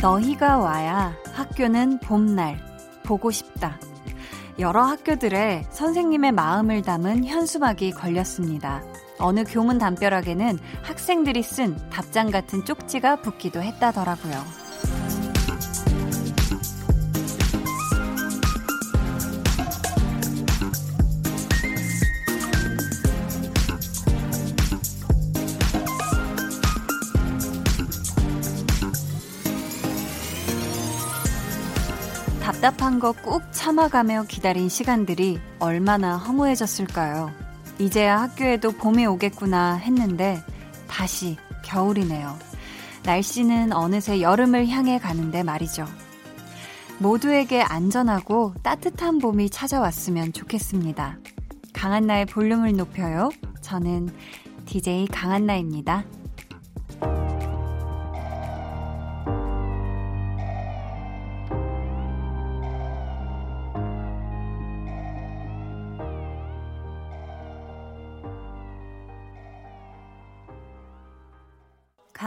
너희가 와야 학교는 봄날 보고 싶다. 여러 학교들의 선생님의 마음을 담은 현수막이 걸렸습니다. 어느 교문 담벼락에는 학생들이 쓴 답장 같은 쪽지가 붙기도 했다더라고요. 답답한 거 꾹 참아가며 기다린 시간들이 얼마나 허무해졌을까요? 이제야 학교에도 봄이 오겠구나 했는데 다시 겨울이네요. 날씨는 어느새 여름을 향해 가는데 말이죠. 모두에게 안전하고 따뜻한 봄이 찾아왔으면 좋겠습니다. 강한나의 볼륨을 높여요. 저는 DJ 강한나입니다.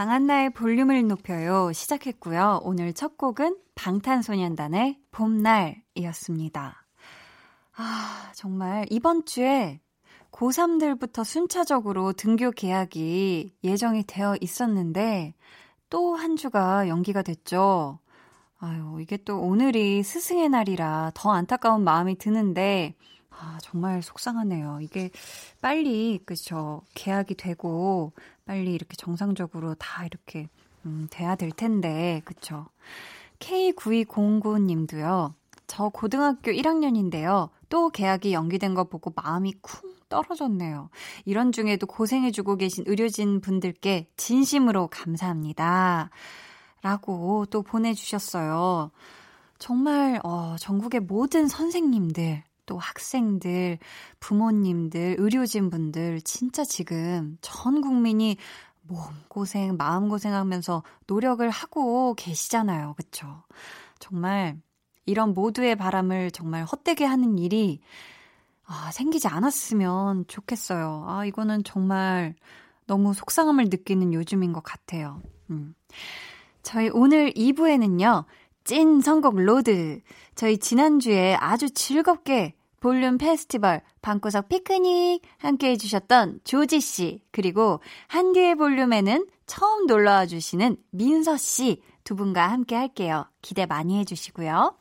강한나의 볼륨을 높여요. 시작했고요. 오늘 첫 곡은 방탄소년단의 봄날이었습니다. 아, 정말 이번 주에 고3들부터 순차적으로 등교 계약이 예정이 되어 있었는데 또 한 주가 연기가 됐죠. 아유, 이게 또 오늘이 스승의 날이라 더 안타까운 마음이 드는데 아, 정말 속상하네요. 이게 빨리, 그쵸. 계약이 되고, 빨리 이렇게 정상적으로 다 이렇게, 음, 돼야 될 텐데, 그쵸. K9209님도요, 저 고등학교 1학년인데요. 또 계약이 연기된 거 보고 마음이 쿵 떨어졌네요. 이런 중에도 고생해주고 계신 의료진 분들께 진심으로 감사합니다. 라고 또 보내주셨어요. 정말, 어, 전국의 모든 선생님들, 또 학생들, 부모님들, 의료진 분들, 진짜 지금 전 국민이 몸고생, 마음고생하면서 노력을 하고 계시잖아요. 그쵸? 정말 이런 모두의 바람을 정말 헛되게 하는 일이 아, 생기지 않았으면 좋겠어요. 아, 이거는 정말 너무 속상함을 느끼는 요즘인 것 같아요. 음. 저희 오늘 2부에는요, 찐 선곡 로드. 저희 지난주에 아주 즐겁게 볼륨 페스티벌 방구석 피크닉 함께 해주셨던 조지씨, 그리고 한디의 볼륨에는 처음 놀러와 주시는 민서씨 두 분과 함께 할게요. 기대 많이 해주시고요.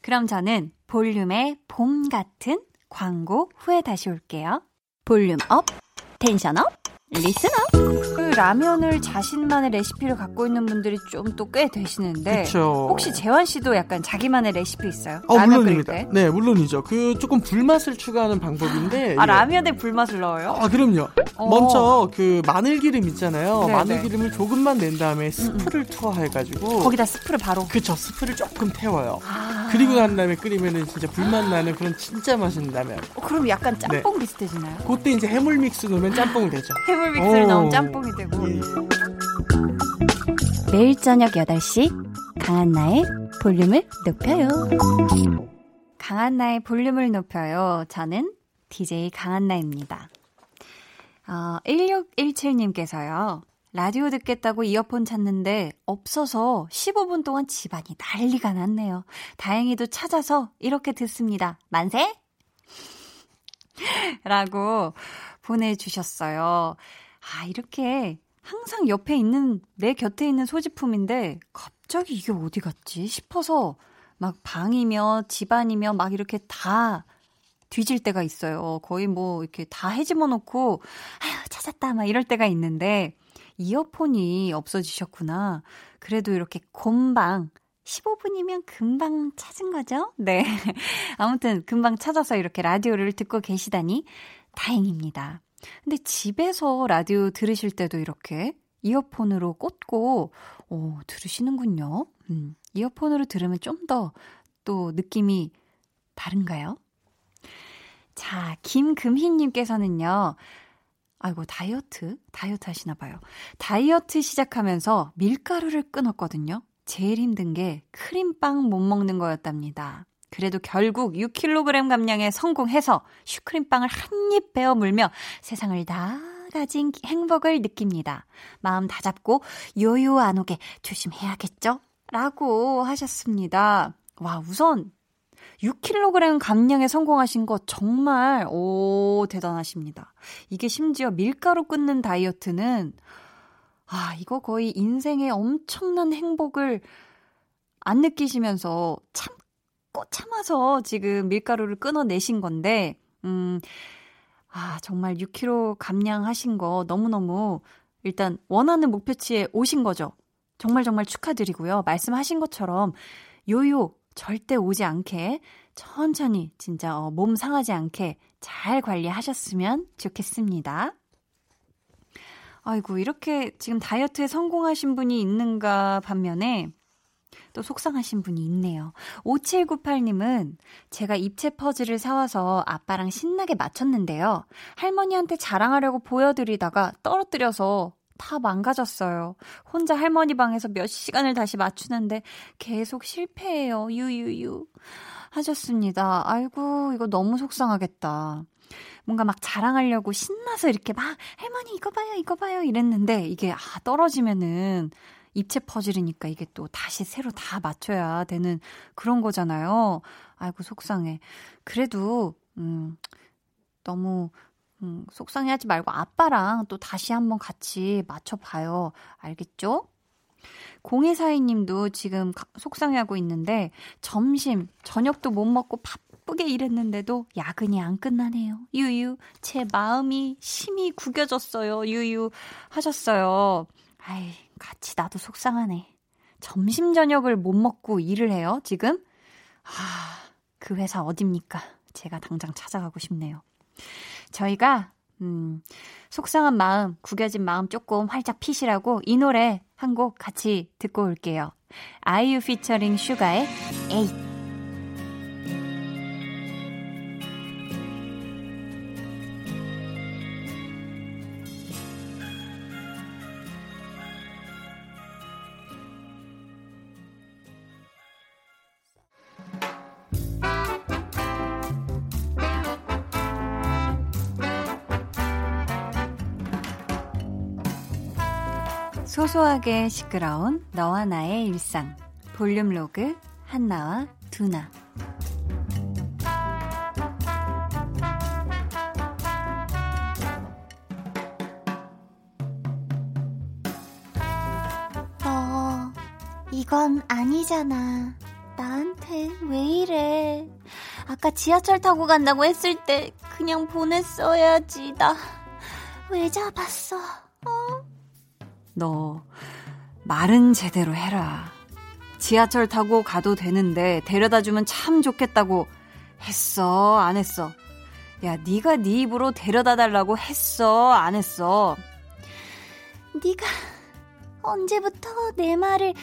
그럼 저는 볼륨의 봄 같은 광고 후에 다시 올게요. volume up, tension up, listener. 그 라면을 자신만의 레시피를 갖고 있는 분들이 좀 또 꽤 되시는데 그쵸. 혹시 재환 씨도 약간 자기만의 레시피 있어요? 어, 물론입니다. 네, 물론이죠. 그 조금 불맛을 추가하는 방법인데 아, 예. 라면에 불맛을 넣어요? 아, 그럼요. 어. 먼저 그 마늘 기름 있잖아요. 네네. 마늘 네. 기름을 조금만 낸 다음에 스프를 음. 투하해 가지고 거기다 스프를 바로 그쵸. 스프를 조금 태워요. 아. 그리고 난 다음에 끓이면은 진짜 불맛 나는 그런 진짜 맛있는 라면. 어, 그럼 약간 짬뽕 네. 비슷해지나요? 그때 이제 해물 믹스 넣으면 짬뽕이 되죠. 해물 믹스를 넣으면 짬뽕이 되고. 예. 매일 저녁 8시 강한나의 볼륨을 높여요. 강한나의 볼륨을 높여요. 저는 DJ 강한나입니다. 어, 1617님께서요. 라디오 듣겠다고 이어폰 찾는데 없어서 15분 동안 집안이 난리가 났네요. 다행히도 찾아서 이렇게 듣습니다. 만세! 라고 보내주셨어요. 아, 이렇게 항상 옆에 있는, 내 곁에 있는 소지품인데, 갑자기 이게 어디 갔지? 싶어서, 막 방이며, 집안이며, 막 이렇게 다 뒤질 때가 있어요. 거의 뭐, 이렇게 다 해집어 놓고, 아휴, 찾았다, 막 이럴 때가 있는데, 이어폰이 없어지셨구나. 그래도 이렇게 곰방, 15분이면 금방 찾은 거죠? 네. 아무튼 금방 찾아서 이렇게 라디오를 듣고 계시다니 다행입니다. 근데 집에서 라디오 들으실 때도 이렇게 이어폰으로 꽂고, 오, 들으시는군요. 음, 이어폰으로 들으면 좀 더 또 느낌이 다른가요? 자, 김금희님께서는요, 아이고, 다이어트? 다이어트 하시나 봐요. 다이어트 시작하면서 밀가루를 끊었거든요. 제일 힘든 게 크림빵 못 먹는 거였답니다. 그래도 결국 6kg 감량에 성공해서 슈크림빵을 한 입 베어 물며 세상을 다 가진 행복을 느낍니다. 마음 다 잡고 요요 안 오게 조심해야겠죠? 라고 하셨습니다. 와, 우선 6kg 감량에 성공하신 거 정말, 오, 대단하십니다. 이게 심지어 밀가루 끊는 다이어트는, 아, 이거 거의 인생의 엄청난 행복을 안 느끼시면서 참 고 참아서 지금 밀가루를 끊어내신 건데, 음, 아, 정말 6kg 감량하신 거 너무너무 일단 원하는 목표치에 오신 거죠. 정말 정말 축하드리고요. 말씀하신 것처럼 요요 절대 오지 않게 천천히 진짜 어, 몸 상하지 않게 잘 관리하셨으면 좋겠습니다. 아이고, 이렇게 지금 다이어트에 성공하신 분이 있는가 반면에 또 속상하신 분이 있네요. 5798님은 제가 입체 퍼즐을 사와서 아빠랑 신나게 맞췄는데요. 할머니한테 자랑하려고 보여드리다가 떨어뜨려서 다 망가졌어요. 혼자 할머니 방에서 몇 시간을 다시 맞추는데 계속 실패해요. 유유유. 하셨습니다. 아이고, 이거 너무 속상하겠다. 뭔가 막 자랑하려고 신나서 이렇게 막 할머니 이거 봐요, 이거 봐요 이랬는데 이게 아, 떨어지면은 입체 퍼즐이니까 이게 또 다시 새로 다 맞춰야 되는 그런 거잖아요. 아이고, 속상해. 그래도, 음, 너무 음, 속상해 하지 말고 아빠랑 또 다시 한번 같이 맞춰봐요. 알겠죠? 0242님도 지금 속상해하고 있는데 점심, 저녁도 못 먹고 바쁘게 일했는데도 야근이 안 끝나네요. 유유, 제 마음이 심히 구겨졌어요. 유유 하셨어요. 아이, 같이 나도 속상하네. 점심, 저녁을 못 먹고 일을 해요, 지금? 아, 그 회사 어딥니까? 제가 당장 찾아가고 싶네요. 저희가 음, 속상한 마음, 구겨진 마음 조금 활짝 피시라고 이 노래 한 곡 같이 듣고 올게요. 아이유 피처링 슈가의 에잇. 소소하게 시끄러운 너와 나의 일상. 볼륨 로그 한나와 두나. 너 이건 아니잖아. 나한테 왜 이래? 아까 지하철 타고 간다고 했을 때 그냥 보냈어야지. 나 왜 잡았어 너 말은 제대로 해라. 지하철 타고 가도 되는데 데려다 주면 참 좋겠다고 했어, 안 했어? 야, 네가 네 입으로 데려다 달라고 했어, 안 했어? 네가 언제부터 내 말을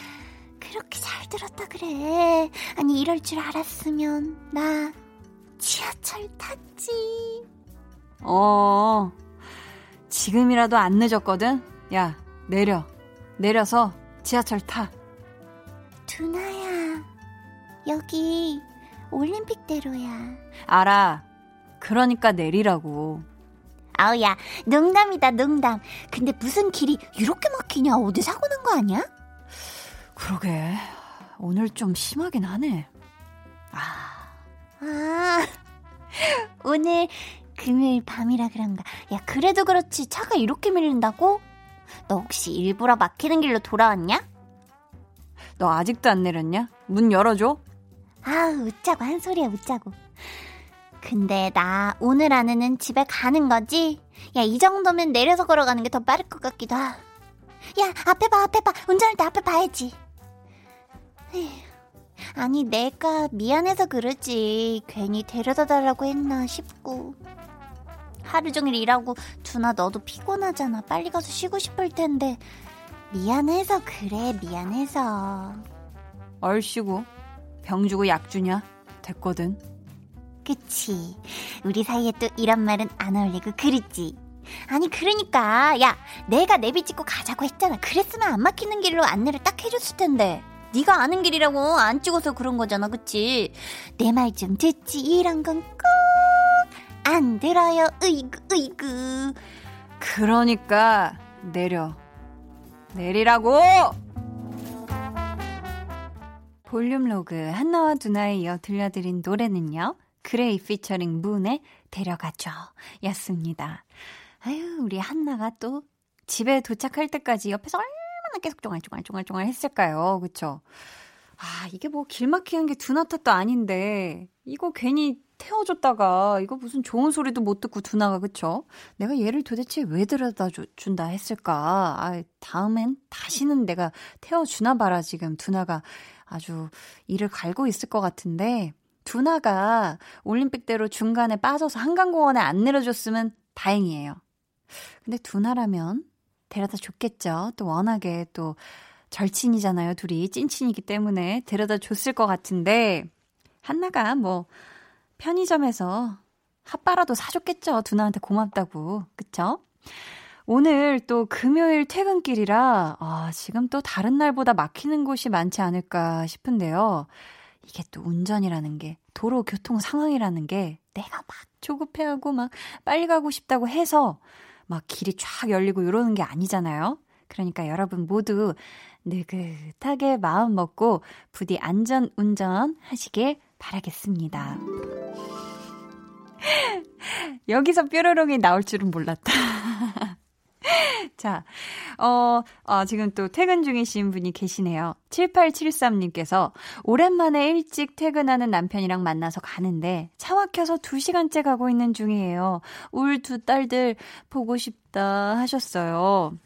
그렇게 잘 들었다 그래? 아니 이럴 줄 알았으면 나 지하철 탔지. 어, 지금이라도 안 늦었거든? 야, 내려. 내려서 지하철 타. 두나야, 여기 올림픽대로야. 알아. 그러니까 내리라고. 아우, 야, 농담이다, 농담. 근데 무슨 길이 이렇게 막히냐? 어디 사고 난 거 아니야? 그러게. 오늘 좀 심하긴 하네. 아. 아. 오늘 금요일 밤이라 그런가. 야, 그래도 그렇지. 차가 이렇게 밀린다고? 너 혹시 일부러 막히는 길로 돌아왔냐? 너 아직도 안 내렸냐? 문 열어줘. 아, 웃자고 한 소리야, 웃자고. 근데 나 오늘 안에는 집에 가는 거지? 야, 이 정도면 내려서 걸어가는 게 더 빠를 것 같기도 하. 야, 앞에 봐, 앞에 봐. 운전할 때 앞에 봐야지. 에휴, 아니, 내가 미안해서 그러지. 괜히 데려다 달라고 했나 싶고. 하루 종일 일하고 두나 너도 피곤하잖아. 빨리 가서 쉬고 싶을 텐데. 미안해서 그래, 미안해서. 얼씨구. 병 주고 약 주냐? 됐거든. 그치. 우리 사이에 또 이런 말은 안 어울리고 그랬지. 아니 그러니까 야 내가 내비 찍고 가자고 했잖아. 그랬으면 안 막히는 길로 안내를 딱 해줬을 텐데. 네가 아는 길이라고 안 찍어서 그런 거잖아, 그치? 내 말 좀 듣지 이런 건꼭 안 들어요. 으이그 으이그. 그러니까 내려. 내리라고! 볼륨 로그 한나와 두나에 이어 들려드린 노래는요. 그레이 피처링 문의 데려가줘. 였습니다. 아유, 우리 한나가 또 집에 도착할 때까지 옆에서 얼마나 계속 쫑알쫑알쫑알쫑알 했을까요? 그쵸? 아, 이게 뭐 길 막히는 게 두나 탓도 아닌데, 이거 괜히 태워줬다가, 이거 무슨 좋은 소리도 못 듣고 두나가, 그쵸? 내가 얘를 도대체 왜 데려다 준다 했을까? 아, 다음엔 다시는 내가 태워주나 봐라, 지금 두나가 아주 이를 갈고 있을 것 같은데, 두나가 올림픽대로 중간에 빠져서 한강공원에 안 내려줬으면 다행이에요. 근데 두나라면 데려다 줬겠죠. 또 워낙에 또 절친이잖아요. 둘이 찐친이기 때문에 데려다 줬을 것 같은데 한나가 뭐 편의점에서 핫바라도 사줬겠죠. 두나한테 고맙다고. 그쵸? 오늘 또 금요일 퇴근길이라 아, 지금 또 다른 날보다 막히는 곳이 많지 않을까 싶은데요. 이게 또 운전이라는 게 도로 교통 상황이라는 게 내가 막 조급해하고 막 빨리 가고 싶다고 해서 막 길이 쫙 열리고 이러는 게 아니잖아요. 그러니까 여러분 모두 느긋하게 마음 먹고 부디 안전 운전 하시길 바라겠습니다. 여기서 뾰로롱이 나올 줄은 몰랐다. 자, 어, 어, 지금 또 퇴근 중이신 분이 계시네요. 7873님께서 오랜만에 일찍 퇴근하는 남편이랑 만나서 가는데 차 막혀서 2시간째 가고 있는 중이에요. 울 두 딸들 보고 싶다 하셨어요.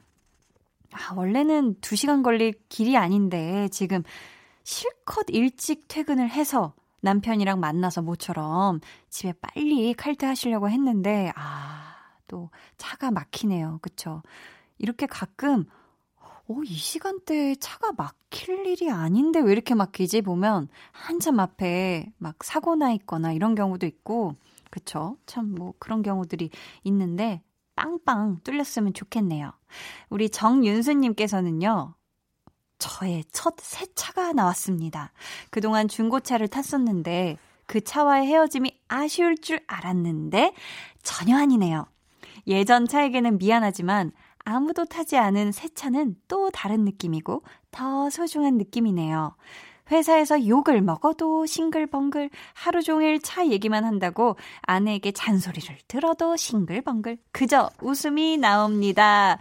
아, 원래는 2시간 걸릴 길이 아닌데 지금 실컷 일찍 퇴근을 해서 남편이랑 만나서 모처럼 집에 빨리 칼퇴하시려고 했는데, 아, 또 차가 막히네요. 그쵸? 이렇게 가끔, 어, 이 시간대에 차가 막힐 일이 아닌데 왜 이렇게 막히지? 보면 한참 앞에 막 사고나 있거나 이런 경우도 있고, 그쵸? 참 뭐 그런 경우들이 있는데, 빵빵 뚫렸으면 좋겠네요. 우리 정윤수님께서는요, 저의 첫 새 차가 나왔습니다. 그동안 중고차를 탔었는데, 그 차와의 헤어짐이 아쉬울 줄 알았는데, 전혀 아니네요. 예전 차에게는 미안하지만 아무도 타지 않은 새 차는 또 다른 느낌이고 더 소중한 느낌이네요. 회사에서 욕을 먹어도 싱글벙글 하루 종일 차 얘기만 한다고 아내에게 잔소리를 들어도 싱글벙글 그저 웃음이 나옵니다.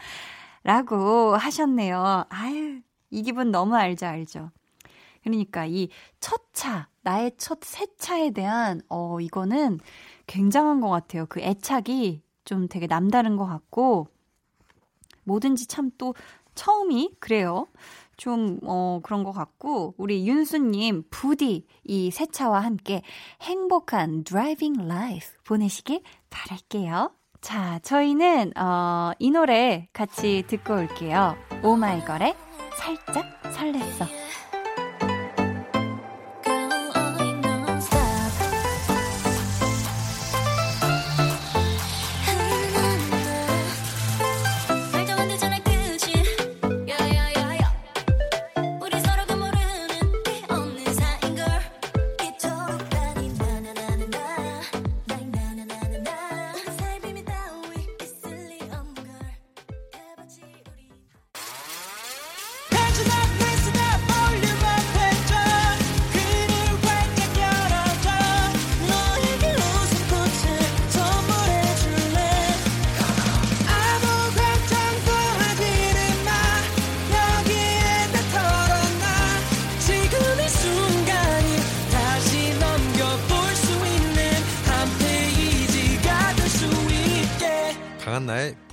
라고 하셨네요. 아유, 이 기분 너무 알죠, 알죠. 그러니까 이 첫 차, 나의 첫 새 차에 대한, 어, 이거는 굉장한 것 같아요. 그 애착이 좀 되게 남다른 것 같고, 뭐든지 참 또 처음이 그래요. 좀, 어, 그런 것 같고, 우리 윤수님, 부디 이 새 차와 함께 행복한 driving life 보내시길 바랄게요. 자, 저희는, 어, 이 노래 같이 듣고 올게요. 오마이걸의 살짝 설렜어.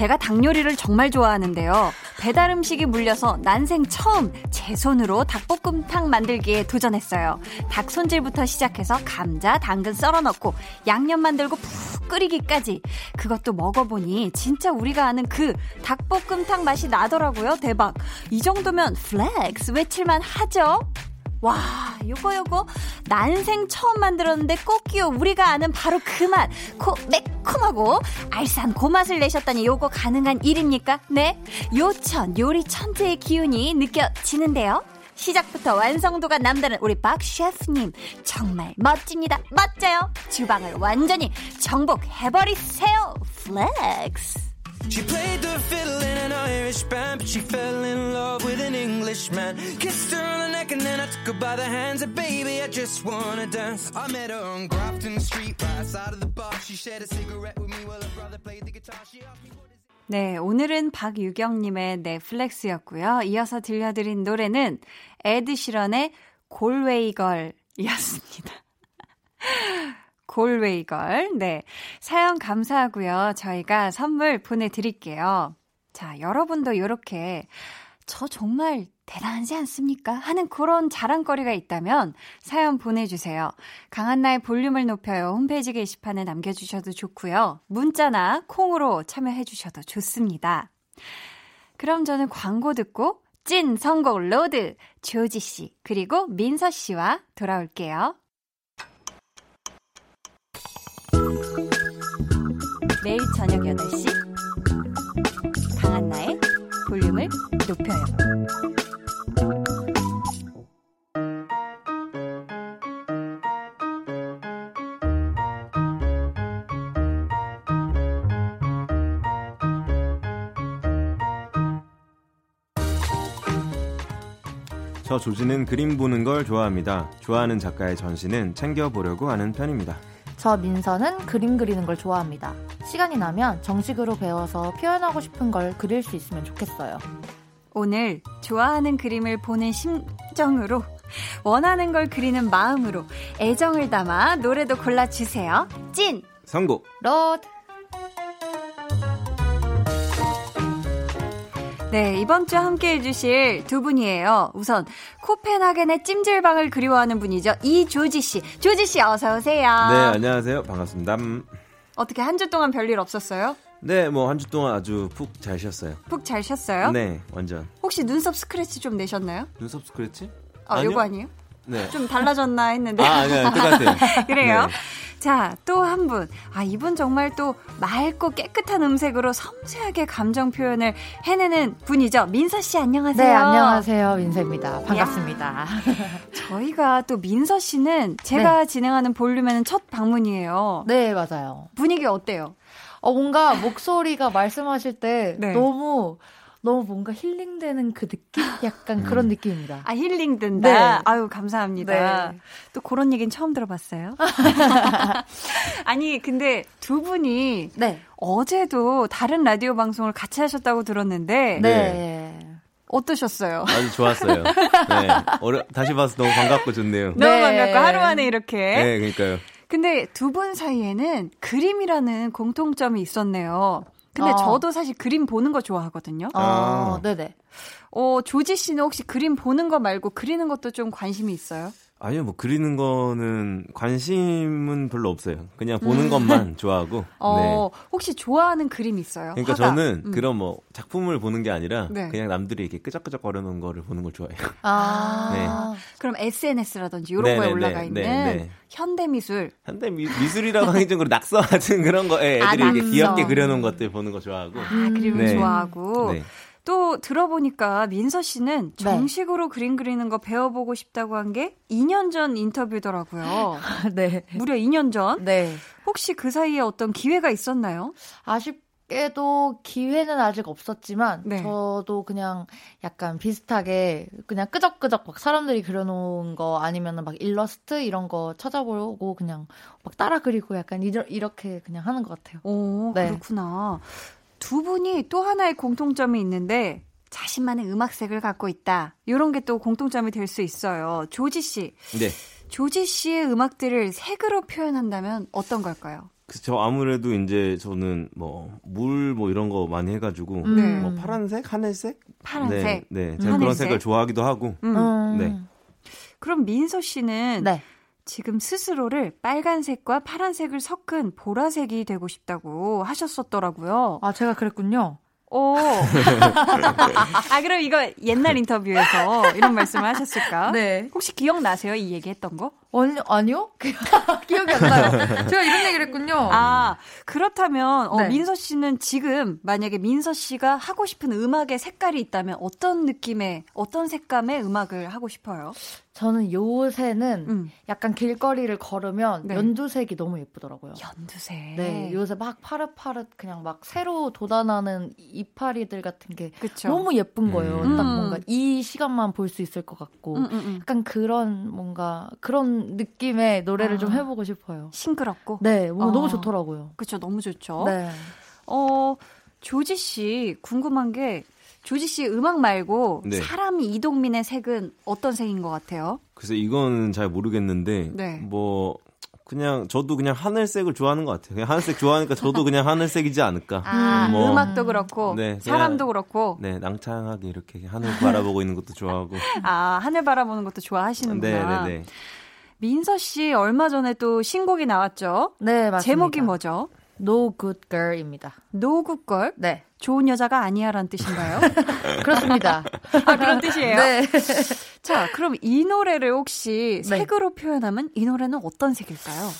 제가 닭 요리를 정말 좋아하는데요. 배달 음식이 물려서 난생 처음 제 손으로 닭볶음탕 만들기에 도전했어요. 닭 손질부터 시작해서 감자, 당근 썰어 넣고 양념 만들고 푹 끓이기까지. 그것도 먹어보니 진짜 우리가 아는 그 닭볶음탕 맛이 나더라고요. 대박. 이 정도면 flex 외칠만 하죠? 와, 요거 요거 난생 처음 만들었는데 꼭기요 우리가 아는 바로 그 맛. 코 매콤하고 알싸한 고맛을 내셨다니 요거 가능한 일입니까? 네. 요천 요리 천재의 기운이 느껴지는데요. 시작부터 완성도가 남다른 우리 박 셰프님 정말 멋집니다. 멋져요. 주방을 완전히 정복해버리세요. 플렉스. She played the fiddle in an Irish band, but she fell in love with an Englishman. Kissed her on the neck and then I took her by the hands. And baby, I just wanna dance. I met her on Grafton Street, right outside of the bar. She shared a cigarette with me while her brother played the guitar. She asked me what is 네, 오늘은 박유경님의 넷플렉스였고요. 이어서 들려드린 노래는 에드 시런의 골웨이걸이었습니다. 골웨이걸. 네. 사연 감사하고요. 저희가 선물 보내드릴게요. 자, 여러분도 이렇게 저 정말 대단하지 않습니까? 하는 그런 자랑거리가 있다면 사연 보내주세요. 강한나의 볼륨을 높여요. 홈페이지 게시판에 남겨주셔도 좋고요. 문자나 콩으로 참여해주셔도 좋습니다. 그럼 저는 광고 듣고 찐 선곡 로드 조지 씨 그리고 민서 씨와 돌아올게요. 매일 저녁 8시 강한나의 볼륨을 높여요. 저 조지는 그림 보는 걸 좋아합니다. 좋아하는 작가의 전시는 챙겨보려고 하는 편입니다. 저 민서는 그림 그리는 걸 좋아합니다. 시간이 나면 정식으로 배워서 표현하고 싶은 걸 그릴 수 있으면 좋겠어요. 오늘 좋아하는 그림을 보는 심정으로 원하는 걸 그리는 마음으로 애정을 담아 노래도 골라주세요. 찐! 선곡! 로드! 네, 이번 주 함께 해주실 두 분이에요. 우선, 코펜하겐의 찜질방을 그리워하는 분이죠. 이조지씨. 조지씨, 어서오세요. 네, 안녕하세요. 반갑습니다. 음. 어떻게 한 주 동안 별일 없었어요? 네, 뭐 한 주 동안 아주 푹 잘 쉬었어요. 푹 잘 쉬었어요? 네, 완전. 혹시 눈썹 스크래치 좀 내셨나요? 눈썹 스크래치? 아, 아니요? 요거 아니에요? 네. 좀 달라졌나 했는데. 아, 아니요, 똑같아요. 그래요? 네. 자, 또 한 분. 아, 이분 정말 또 맑고 깨끗한 음색으로 섬세하게 감정 표현을 해내는 분이죠. 민서 씨 안녕하세요. 네, 안녕하세요. 민서입니다. 반갑습니다. 저희가 또 민서 씨는 제가 네. 진행하는 볼륨에는 첫 방문이에요. 네, 맞아요. 분위기 어때요? 어, 뭔가 목소리가 말씀하실 때 네. 너무 너무 뭔가 힐링되는 그 느낌? 약간 음. 그런 느낌입니다. 아, 힐링된다? 네. 아유, 감사합니다. 네. 또 그런 얘기는 처음 들어봤어요. 아니, 근데 두 분이 네. 어제도 다른 라디오 방송을 같이 하셨다고 들었는데. 네. 어떠셨어요? 아주 좋았어요. 네. 어려, 다시 봐서 너무 반갑고 좋네요. 너무 네. 반갑고 하루 만에 이렇게. 네, 그러니까요. 근데 두 분 사이에는 그림이라는 공통점이 있었네요. 근데 어. 저도 사실 그림 보는 거 좋아하거든요. 어, 아. 네네. 어, 조지 씨는 혹시 그림 보는 거 말고 그리는 것도 좀 관심이 있어요? 아니요, 뭐 그리는 거는 관심은 별로 없어요. 그냥 보는 음. 것만 좋아하고. 어, 네. 혹시 좋아하는 그림 있어요? 그러니까 화가. 저는 음. 그런 뭐 작품을 보는 게 아니라 네. 그냥 남들이 이렇게 끄적끄적 거리는 거를 보는 걸 좋아해요. 아, 네. 그럼 SNS라든지 이런 거에 올라가 있는 네, 현대 미술. 현대 미, 술이라고 하기 좀 낙서 같은 그런 거 에 애들이 아, 이렇게 귀엽게 그려놓은 것들 보는 거 좋아하고. 아, 그림을 네. 좋아하고. 네. 또 들어보니까 민서 씨는 네. 정식으로 네. 그림 그리는 거 배워보고 싶다고 한 게 2년 전 인터뷰더라고요. 네. 무려 2년 전? 네. 혹시 그 사이에 어떤 기회가 있었나요? 아쉽 게도 기회는 아직 없었지만 네. 저도 그냥 약간 비슷하게 그냥 끄적끄적 막 사람들이 그려놓은 거 아니면은 막 일러스트 이런 거 찾아보고 그냥 막 따라 그리고 약간 이렇게 그냥 하는 것 같아요. 오, 네. 그렇구나. 두 분이 또 하나의 공통점이 있는데 자신만의 음악색을 갖고 있다. 이런 게 또 공통점이 될 수 있어요. 조지 씨. 네. 조지 씨의 음악들을 색으로 표현한다면 어떤 걸까요? 그쵸 아무래도 이제 저는 뭐 물뭐 뭐 이런 거 많이 해가지고 네. 뭐 파란색, 하늘색, 파란색, 네, 네. 제가 하늘색? 그런 색을 좋아하기도 하고, 음. 음. 네. 그럼 민서 씨는 네. 지금 스스로를 빨간색과 파란색을 섞은 보라색이 되고 싶다고 하셨었더라고요. 아, 제가 그랬군요. 오. 아, 그럼 이거 옛날 인터뷰에서 이런 말씀을 하셨을까? 네. 혹시 기억나세요? 이 얘기 했던 거? 아니, 아니요? 기억이 안 나요. 제가 이런 얘기를 했군요. 아, 그렇다면, 어, 네. 민서 씨는 지금 만약에 민서 씨가 하고 싶은 음악의 색깔이 있다면 어떤 느낌의, 어떤 색감의 음악을 하고 싶어요? 저는 요새는 음. 약간 길거리를 걸으면 네. 연두색이 너무 예쁘더라고요. 연두색. 네, 요새 막 파릇파릇 그냥 막 새로 돋아나는 이파리들 같은 게 그쵸. 너무 예쁜 거예요. 음. 딱 뭔가 이 시간만 볼 수 있을 것 같고 음, 음, 음. 약간 그런 뭔가 그런 느낌의 노래를 아. 좀 해보고 싶어요. 싱그럽고. 네, 뭐 어. 너무 좋더라고요. 그쵸, 너무 좋죠. 네. 어, 조지 씨, 궁금한 게, 조지 씨 음악 말고, 네. 사람 이동민의 색은 어떤 색인 것 같아요? 글쎄 이건 잘 모르겠는데 네. 뭐 그냥 저도 그냥 하늘색을 좋아하는 것 같아요. 그냥 하늘색 좋아하니까 저도 그냥 하늘색이지 않을까. 아, 뭐, 음악도 그렇고, 네, 사람도 그렇고, 네 낭창하게 이렇게 하늘 바라보고 있는 것도 좋아하고. 아, 하늘 바라보는 것도 좋아하시는구나. 네 네 네. 민서 씨 얼마 전에 또 신곡이 나왔죠? 네, 맞습니다. 제목이 뭐죠? No Good Girl입니다. 노굿걸? 네, 좋은 여자가 아니야라는 뜻인가요? 그렇습니다. 아, 그런 뜻이에요? 네. 자, 그럼 이 노래를 혹시 네. 색으로 표현하면 이 노래는 어떤 색일까요?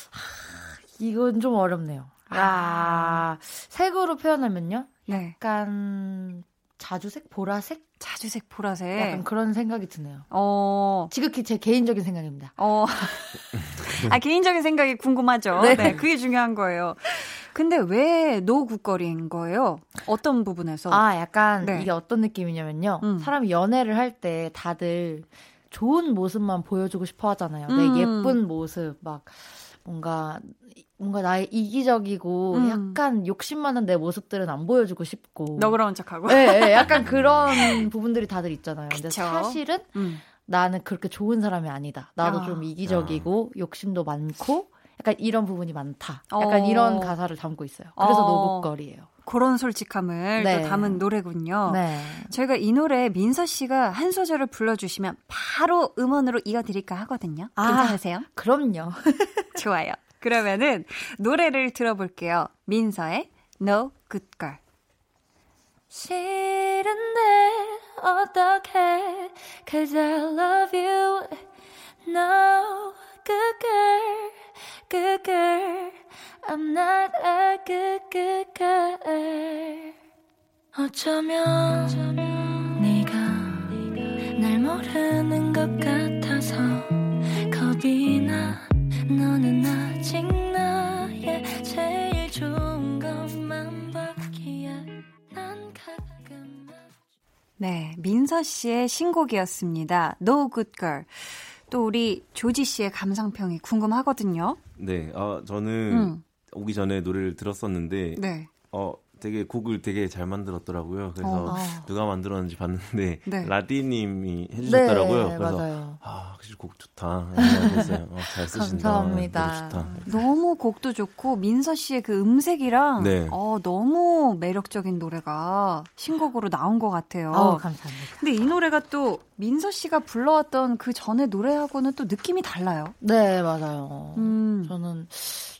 이건 좀 어렵네요. 아, 색으로 표현하면요? 네. 약간 자주색, 보라색, 자주색, 보라색. 약간 그런 생각이 드네요. 어, 지극히 제 개인적인 생각입니다. 어. 아, 개인적인 생각이 궁금하죠. 네. 네. 그게 중요한 거예요. 근데 왜 노굿거리인 거예요? 어떤 부분에서? 아, 약간 네. 이게 어떤 느낌이냐면요. 음. 사람이 연애를 할 때 다들 좋은 모습만 보여주고 싶어 하잖아요. 음. 내 예쁜 모습, 막 뭔가 뭔가 나의 이기적이고 음. 약간 욕심 많은 내 모습들은 안 보여주고 싶고. 너그러운 척하고. 네, 네, 약간 그런 부분들이 다들 있잖아요. 근데 그쵸. 사실은 음. 나는 그렇게 좋은 사람이 아니다. 나도 아. 좀 이기적이고 욕심도 많고 약간 이런 부분이 많다. 약간 어. 이런 가사를 담고 있어요. 그래서 어. 노곡거리예요. 그런 솔직함을 네. 또 담은 노래군요. 네. 저희가 이 노래 민서 씨가 한 소절을 불러주시면 바로 음원으로 이어드릴까 하거든요. 아. 괜찮으세요? 그럼요. 좋아요. 그러면은 노래를 들어볼게요. 민서의 No Good Girl. 싫은데 어떡해 Cause I love you No good girl Good girl I'm not a good good girl 어쩌면 네가 날 모르는 것 같아서 겁이 나 너는 아직 나의 제일 좋은 것만 받기에 난 가끔 네, 민서 씨의 신곡이었습니다. No Good Girl. 또 우리 조지 씨의 감상평이 궁금하거든요. 네, 아 저는 음. 오기 전에 노래를 들었었는데 네. 어 되게 곡을 되게 잘 만들었더라고요. 그래서 어. 누가 만들었는지 봤는데 네. 라디님이 해주셨더라고요. 네, 그래서 맞아요. 아 확실히 곡 좋다. 어, 잘 쓰신다. 감사합니다. 노래 좋다. 너무 곡도 좋고 민서 씨의 그 음색이랑 네. 어, 너무 매력적인 노래가 신곡으로 나온 것 같아요. 아우, 감사합니다. 근데 이 노래가 또 민서 씨가 불러왔던 그 전에 노래하고는 또 느낌이 달라요. 네, 맞아요. 음. 저는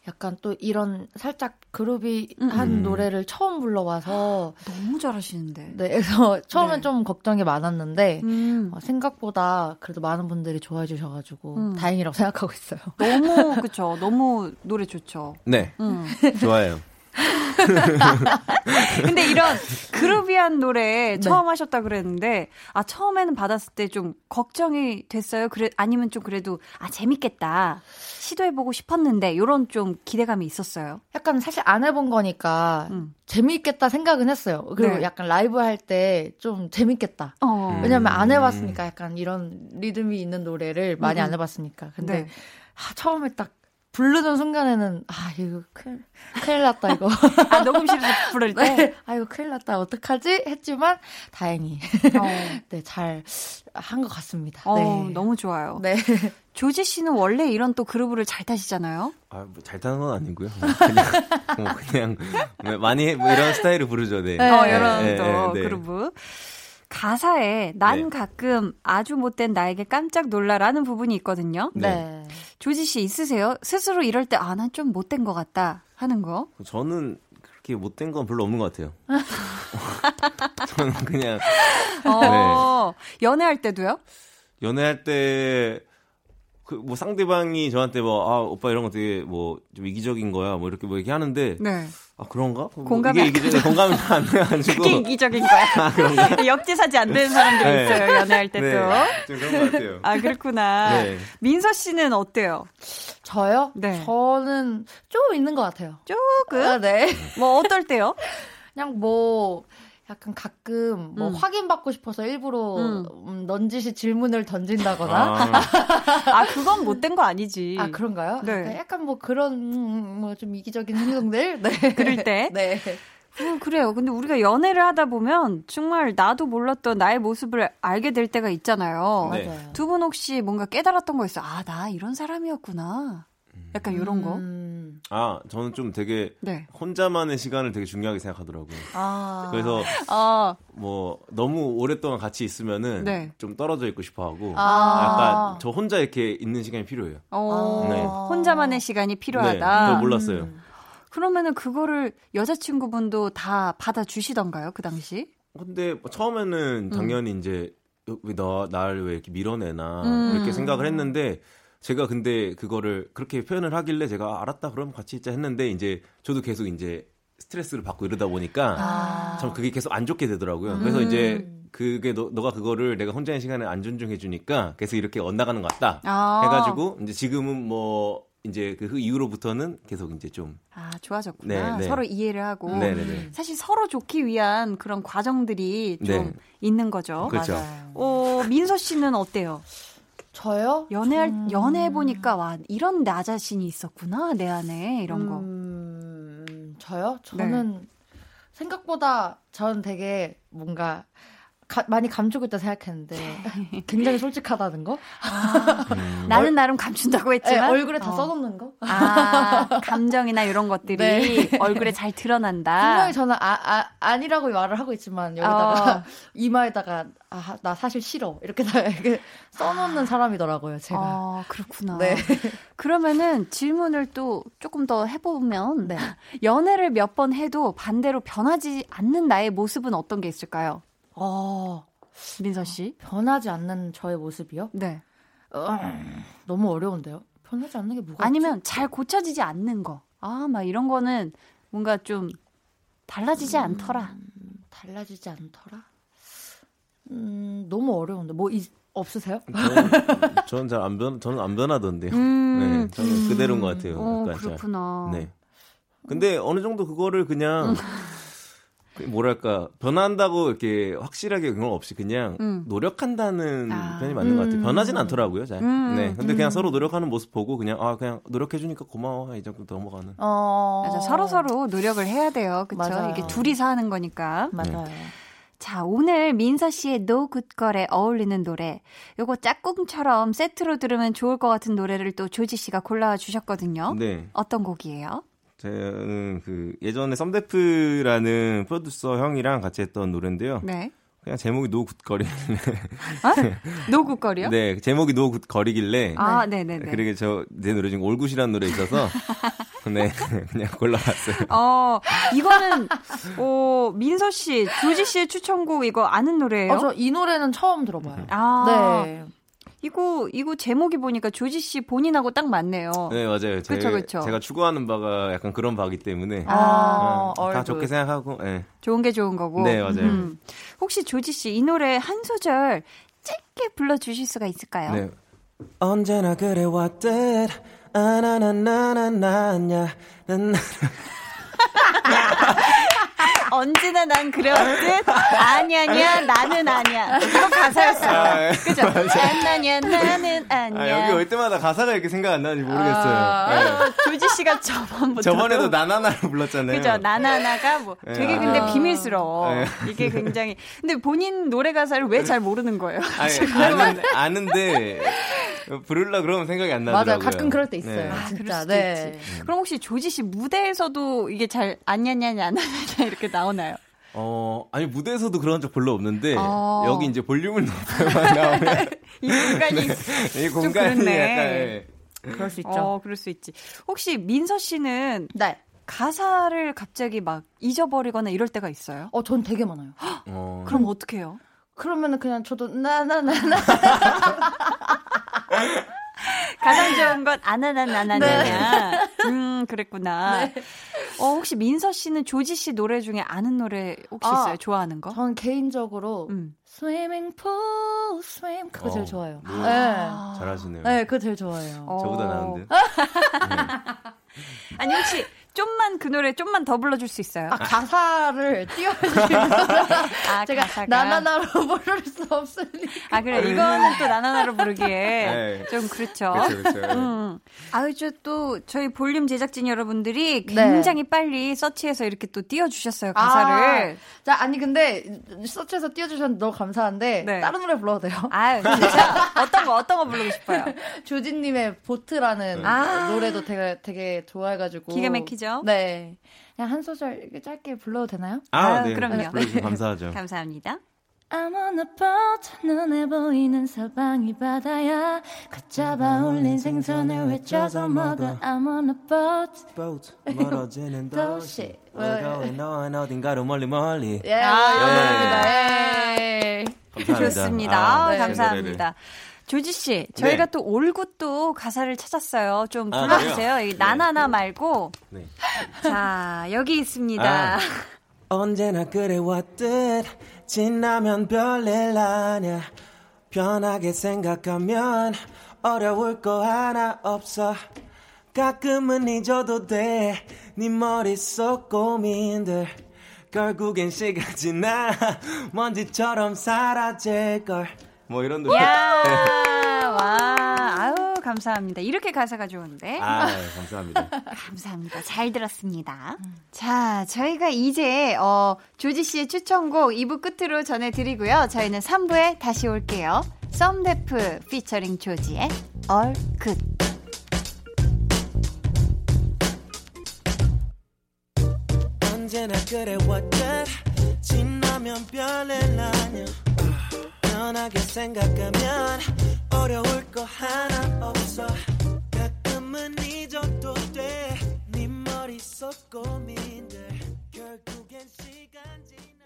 약간 또 이런 살짝 그루비한 음. 노래를 처음 불러와서 너무 잘하시는데. 네, 그래서 처음엔 네. 좀 걱정이 많았는데 음, 어, 생각보다 그래도 많은 분들이 좋아해 주셔가지고 음. 다행이라고 생각하고 있어요. 너무 그쵸. 너무 노래 좋죠. 네, 음. 좋아요. 근데 이런 그루비한 노래 네. 처음 하셨다 그랬는데 아 처음에는 받았을 때 좀 걱정이 됐어요. 그래 아니면 좀 그래도 아 재밌겠다 시도해 보고 싶었는데 이런 좀 기대감이 있었어요. 약간 사실 안 해본 거니까 음. 재미있겠다 생각은 했어요. 그리고 네. 약간 라이브 할 때 좀 재밌겠다. 어. 음. 왜냐면 안 해봤으니까 약간 이런 리듬이 있는 노래를 많이 음. 안 해봤으니까. 근데 네. 아, 처음에 딱 부르는 순간에는 아 이거 큰일, 큰일 났다 이거. 아 녹음실에서 부를 때. 네. 아 이거 큰일 났다 어떡하지 했지만 다행히 어. 네잘 한 것 같습니다. 어, 네. 너무 좋아요. 네. 조지 씨는 원래 이런 또 그루브를 잘 타시잖아요. 아, 뭐잘 타는 건 아니고요. 그냥, 뭐 그냥 뭐 많이 해- 뭐 이런 스타일을 부르죠. 네. 네. 어, 네, 이런 네, 또 네, 네. 그루브. 가사에 난 네. 가끔 아주 못된 나에게 깜짝 놀라라는 부분이 있거든요. 네. 네. 조지 씨 있으세요? 스스로 이럴 때 아, 난 좀 못된 것 같다 하는 거? 저는 그렇게 못된 건 별로 없는 것 같아요. 저는 그냥. 어, 네. 연애할 때도요? 연애할 때, 그, 뭐 상대방이 저한테 뭐, 아, 오빠 이런 거 되게 뭐, 좀 이기적인 거야. 뭐 이렇게 뭐 얘기하는데. 네. 아, 그런가? 뭐 공감이 이게 이기적, 공감이 안 돼가지고. 그게 이기적인 거야. 아, 그런가? 역지사지 안 되는 사람들이 네. 있어요. 연애할 때도. 네. 좀 그런 것 같아요. 아, 그렇구나. 네. 민서 씨는 어때요? 저요? 네. 저는 좀 있는 것 같아요. 조금? 아, 네. 뭐 어떨 때요? 그냥 뭐, 약간 가끔 뭐 음. 확인받고 싶어서 일부러 음. 음, 넌지시 질문을 던진다거나. 아, 아 그건 못된 거 아니지. 아, 그런가요? 네. 약간 뭐 그런 뭐 좀 이기적인 행동들? 네. 그럴 때? 네. 음, 그래요. 근데 우리가 연애를 하다 보면 정말 나도 몰랐던 나의 모습을 알게 될 때가 있잖아요. 네. 두분 혹시 뭔가 깨달았던 거 있어요? 아, 나 이런 사람이었구나. 약간 이런 거. 음. 아, 저는 좀 되게 네. 혼자만의 시간을 되게 중요하게 생각하더라고요. 아. 그래서 아. 뭐 너무 오랫동안 같이 있으면은 네. 좀 떨어져 있고 싶어 하고 아. 약간 저 혼자 이렇게 있는 시간이 필요해요. 어. 네. 혼자만의 시간이 필요하다. 네, 저 몰랐어요. 음. 그러면은 그거를 여자친구분도 다 받아 주시던가요, 그 당시? 근데 뭐 처음에는 음. 당연히 음. 이제 너 나를 왜 이렇게 밀어내나 음. 이렇게 생각을 했는데 제가 근데 그거를 그렇게 표현을 하길래 제가 알았다 그럼 같이 있자 했는데 이제 저도 계속 이제 스트레스를 받고 이러다 보니까 아. 참 그게 계속 안 좋게 되더라고요. 음. 그래서 이제 그게 너, 너가 그거를 내가 혼자인 시간에 안 존중해 주니까 계속 이렇게 엇나가는 것 같다 아. 해가지고 이제 지금은 뭐 이제 그 이후로부터는 계속 이제 좀 아, 좋아졌구나. 네, 네. 서로 이해를 하고 네, 네, 네, 사실 서로 좋기 위한 그런 과정들이 좀 네. 있는 거죠. 그렇죠. 맞아요. 어, 민서 씨는 어때요? 저요? 연애 음... 연애해 보니까 와 이런 나 자신이 있었구나 내 안에 이런 거. 음... 저요? 저는 네. 생각보다 저는 되게 뭔가 가, 많이 감추고 있다 생각했는데 굉장히 솔직하다는 거? 아, 음. 나는 나름 감춘다고 했지만 네, 얼굴에 다 어. 써놓는 거? 아 감정이나 이런 것들이 네. 얼굴에 잘 드러난다. 분명히 저는 아, 아 아 니라고 말을 하고 있지만 여기다가 어. 이마에다가 아 나 사실 싫어 이렇게 다 이렇게 써놓는 사람이더라고요 제가. 아 그렇구나. 네. 그러면은 질문을 또 조금 더 해보면 네. 연애를 몇 번 해도 반대로 변하지 않는 나의 모습은 어떤 게 있을까요? 어, 민서 씨. 변하지 않는 저의 모습이요? 네. 음, 너무 어려운데요? 변하지 않는 게 뭐가 아니면 있지? 잘 고쳐지지 않는 거. 아, 막 이런 거는 뭔가 좀 달라지지 음, 않더라. 달라지지 않더라? 음, 너무 어려운데. 뭐, 이, 없으세요? 저는 잘안 변, 저는 안 변하던데요. 음, 네, 저는 그대로인 것 같아요. 어, 그렇구나. 네. 근데 어느 정도 그거를 그냥 음. 그 뭐랄까 변한다고 이렇게 확실하게 그런 거 없이 그냥 음. 노력한다는 아. 표현이 맞는 음. 것 같아요. 변하진 않더라고요, 잘. 음. 네, 근데 그냥 음. 서로 노력하는 모습 보고 그냥 아 그냥 노력해 주니까 고마워 이 정도 넘어가는. 어. 맞아, 서로 서로 노력을 해야 돼요, 그렇죠? 이게 둘이서 하는 거니까. 맞아요. 네. 자, 오늘 민서 씨의 No Good Girl에 어울리는 노래. 요거 짝꿍처럼 세트로 들으면 좋을 것 같은 노래를 또 조지 씨가 골라와 주셨거든요. 네. 어떤 곡이에요? 저는 그 예전에 썸데프라는 프로듀서 형이랑 같이 했던 노래인데요. 네. 그냥 제목이 노굿거리길래. 아? 노굿거리요? 네, 제목이 노굿거리길래. 아, 네네네. 그러게 저, 제 노래 중에 올굿이라는 노래 있어서. 네, 그냥 골라봤어요. 어, 이거는, 어, 민서 씨, 조지 씨의 추천곡 이거 아는 노래예요? 어, 저 이 노래는 처음 들어봐요. 아. 네. 이거 이거 제목이 보니까 조지 씨 본인하고 딱 맞네요. 네 맞아요. 그렇죠 그렇죠. 제가 추구하는 바가 약간 그런 바기 때문에 아, 어, 다 좋게 생각하고. 네. 좋은 게 좋은 거고. 네 맞아요. 음. 혹시 조지 씨 이 노래 한 소절 짧게 불러 주실 수가 있을까요? 네. 언제나 그래왔듯 아나나나나나냐 난 언제나 난 그랬듯 아니 아니야 나는 아니야 이거 가사였어요. 아, 예. 그죠? 아니야 나는 아니야. 아, 여기 올 때마다 가사가 이렇게 생각 안 나는지 모르겠어요. 아, 네. 조지 씨가 저번부터 저번에도 나나나를 불렀잖아요. 그죠? 나나나가 뭐 네. 되게 근데 아. 비밀스러워. 네. 이게 굉장히 근데 본인 노래 가사를 왜 잘 모르는 거예요? 아니, 아는, 아는 데 부를라 그러면 생각이 안 나더라고요. 맞아요. 가끔 그럴 때 있어요. 네. 아, 진짜. 네. 음. 그럼 혹시 조지 씨 무대에서도 이게 잘 안냐냐냐 안냐냐 이렇게 나 오나요? 어, 아니 무대에서도 그런 적 별로 없는데 어. 여기 이제 볼륨을 높여만 나오면 이 공간이 이 공간이 약간 네. 그럴 수 있죠. 어, 그럴 수 있지. 혹시 민서 씨는 네. 가사를 갑자기 막 잊어버리거나 이럴 때가 있어요? 어, 전 되게 많아요. 어. 그럼 어떻게 해요? 그러면은 그냥 저도 나 나 나 나 가장 좋은 건 아나나나나냐. 네. 음, 그랬구나. 네. 어, 혹시 민서 씨는 조지 씨 노래 중에 아는 노래 혹시 아, 있어요? 좋아하는 거? 전 개인적으로 음. Swimming Pool Swim 그거 어, 제일 좋아요. 네. 아, 잘하시네요. 네, 그거 제일 좋아요. 저보다 나은데. 네. 아니 혹시 좀만 그 노래 좀만 더 불러줄 수 있어요? 아, 가사를 띄워주시면 아, 제가 가사가. 나나나로 부를 수 없으니까. 아 그래 이거는 또 나나나로 부르기에 네. 좀 그렇죠. 그렇죠, 그렇죠. 음. 아유 또 저희 볼륨 제작진 여러분들이 네. 굉장히 네. 빨리 search해서 이렇게 또 띄워주셨어요 가사를. 아, 자 아니 근데 search해서 띄워주셨는데 너무 감사한데 네. 다른 노래 불러도 돼요? 아 진짜 어떤 거 어떤 거 부르고 싶어요? 조진님의 보트라는 아~ 노래도 되게 되게 좋아해가지고 기가 막히죠. 그죠? 네. 그냥 한 소절 짧게 불러도 되나요? 아, 아 네. 그럼요. 네. 감사하죠. 감사합니다. I'm on a boat 눈에 보이는 서방이 바다야 걷잡아 올린 생선을 외쳐서 먹어 I'm on a boat boat 멀어지는 도시 We're going on 어딘가로 멀리 멀리 예, 아, 예. 예. 감사합니다. 좋습니다. 아, 네. 감사합니다. 조지 씨, 저희가 네. 또 올굿 도 가사를 찾았어요. 좀 아, 불러주세요. 아, 나나나 말고. 네. 자, 여기 있습니다. 아. 언제나 그래왔듯 지나면 별일 아냐 편하게 생각하면 어려울 거 하나 없어 가끔은 잊어도 돼네 머릿속 고민들 결국엔 시간 지나 먼지처럼 사라질걸 뭐 이런 노래. 야, 네. 와, 아유 감사합니다. 이렇게 가사가 좋은데. 아, 감사합니다. 감사합니다. 잘 들었습니다. 음. 자, 저희가 이제 어 조지 씨의 추천곡 2부 끝으로 전해드리고요. 저희는 3부에 다시 올게요. 썸데프 피처링 조지의 All Good. 언제나 그래왔듯 지나면 별일 아냐 편하게 생각하면 어려울 거 하나 없어. 가끔은 잊어도 돼네 머릿속 고민들. 결국엔 시간 지나.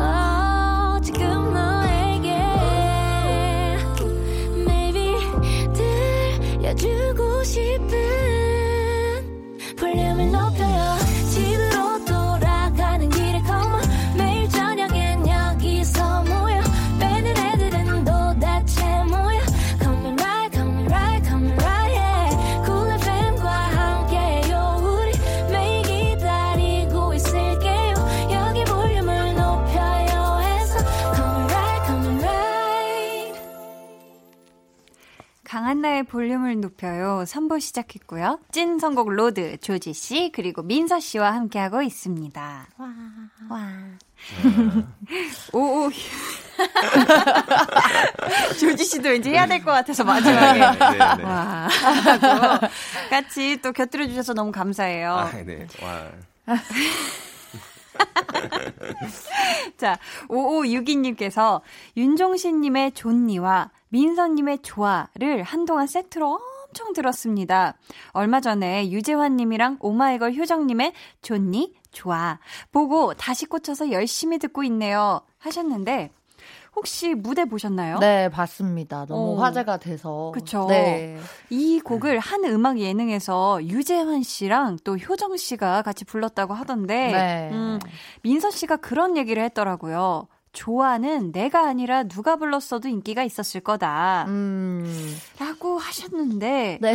어, 지금 너에게 maybe 들려주고 싶은 볼륨을 높여요. 3부 시작했고요. 찐 선곡 road 조지 씨 그리고 민서 씨와 함께하고 있습니다. 와. 와. 오, 오. 조지 씨도 왠지 해야 될 것 같아서 마지막에. 네, 네, 네. 와. 같이 또 곁들여 주셔서 너무 감사해요. 아, 네. 와. 자, 5562님께서 윤종신님의 존니와 민서님의 좋아를 한동안 세트로 엄청 들었습니다. 얼마 전에 유재환님이랑 오마이걸 효정님의 좋니? 좋아. 보고 다시 꽂혀서 열심히 듣고 있네요. 하셨는데, 혹시 무대 보셨나요? 네, 봤습니다. 너무 오. 어. 화제가 돼서. 그쵸. 네. 이 곡을 한 음악 예능에서 유재환 씨랑 또 효정 씨가 같이 불렀다고 하던데, 네. 음, 민서 씨가 그런 얘기를 했더라고요. 좋아는 내가 아니라 누가 불렀어도 인기가 있었을 거다. 음. 라고 하셨는데, 네.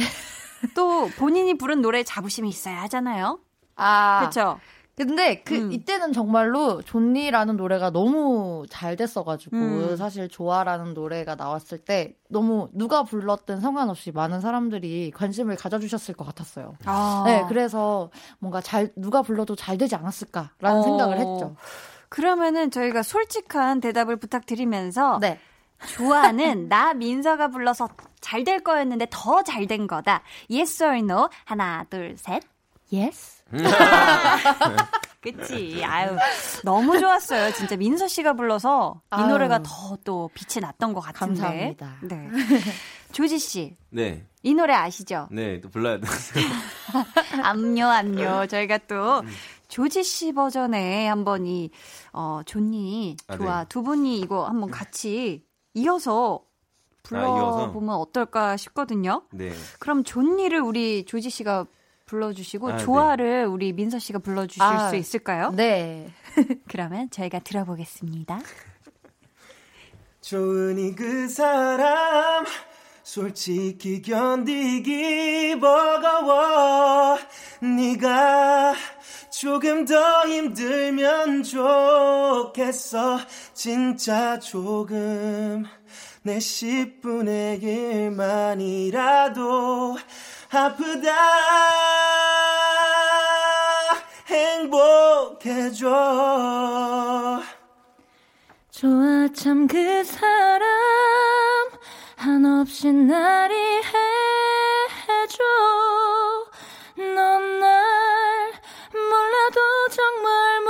또 본인이 부른 노래에 자부심이 있어야 하잖아요. 아. 그쵸? 근데 그 음. 이때는 정말로 존니라는 노래가 너무 잘 됐어가지고 음. 사실 좋아라는 노래가 나왔을 때 너무 누가 불렀든 상관없이 많은 사람들이 관심을 가져주셨을 것 같았어요. 아. 네, 그래서 뭔가 잘 누가 불러도 잘 되지 않았을까라는 어. 생각을 했죠. 그러면은 저희가 솔직한 대답을 부탁드리면서 네. 좋아는 나 민서가 불러서 잘 될 거였는데 더 잘 된 거다. Yes or no? 하나, 둘, 셋. Yes. 그치. 아유, 너무 좋았어요. 진짜 민서 씨가 불러서 이 아유. 노래가 더 또 빛이 났던 것 같은데. 감사합니다. 네. 조지 씨. 네. 이 노래 아시죠? 네, 또 불러야 돼. 암요, 암요. 저희가 또 음. 조지 씨 버전에 한번 이, 어, 존니, 좋아. 아, 네. 두 분이 이거 한번 같이 이어서 불러보면 아, 어떨까 싶거든요. 네. 그럼 존니를 우리 조지 씨가 불러주시고 아, 네. 조아를 네. 우리 민서 씨가 불러주실 아, 수 있을까요? 네. 그러면 저희가 들어보겠습니다. 좋으니 그 사람 솔직히 견디기 버거워 네가 조금 더 힘들면 좋겠어 진짜 조금 내 10분의 1만이라도 아프다. 행복해져 좋아 참 그 사람 한없이 날 이해해줘. 넌 날 몰라도 정말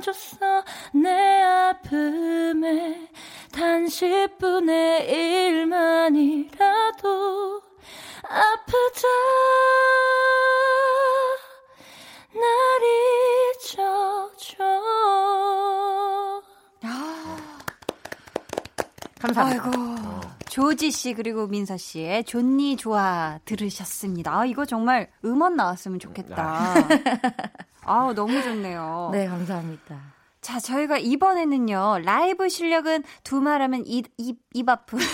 몰라줬어. 내 아픔에 단 10분의 1만이라도 아프다 날 잊어줘 아. 감사합니다. 아이고. 조지 씨 그리고 민서 씨의 존니 좋아 들으셨습니다. 아, 이거 정말 음원 나왔으면 좋겠다. 아, 너무 좋네요. 네, 감사합니다. 자, 저희가 이번에는요, 라이브 실력은 두 말하면 입, 입, 입 아프.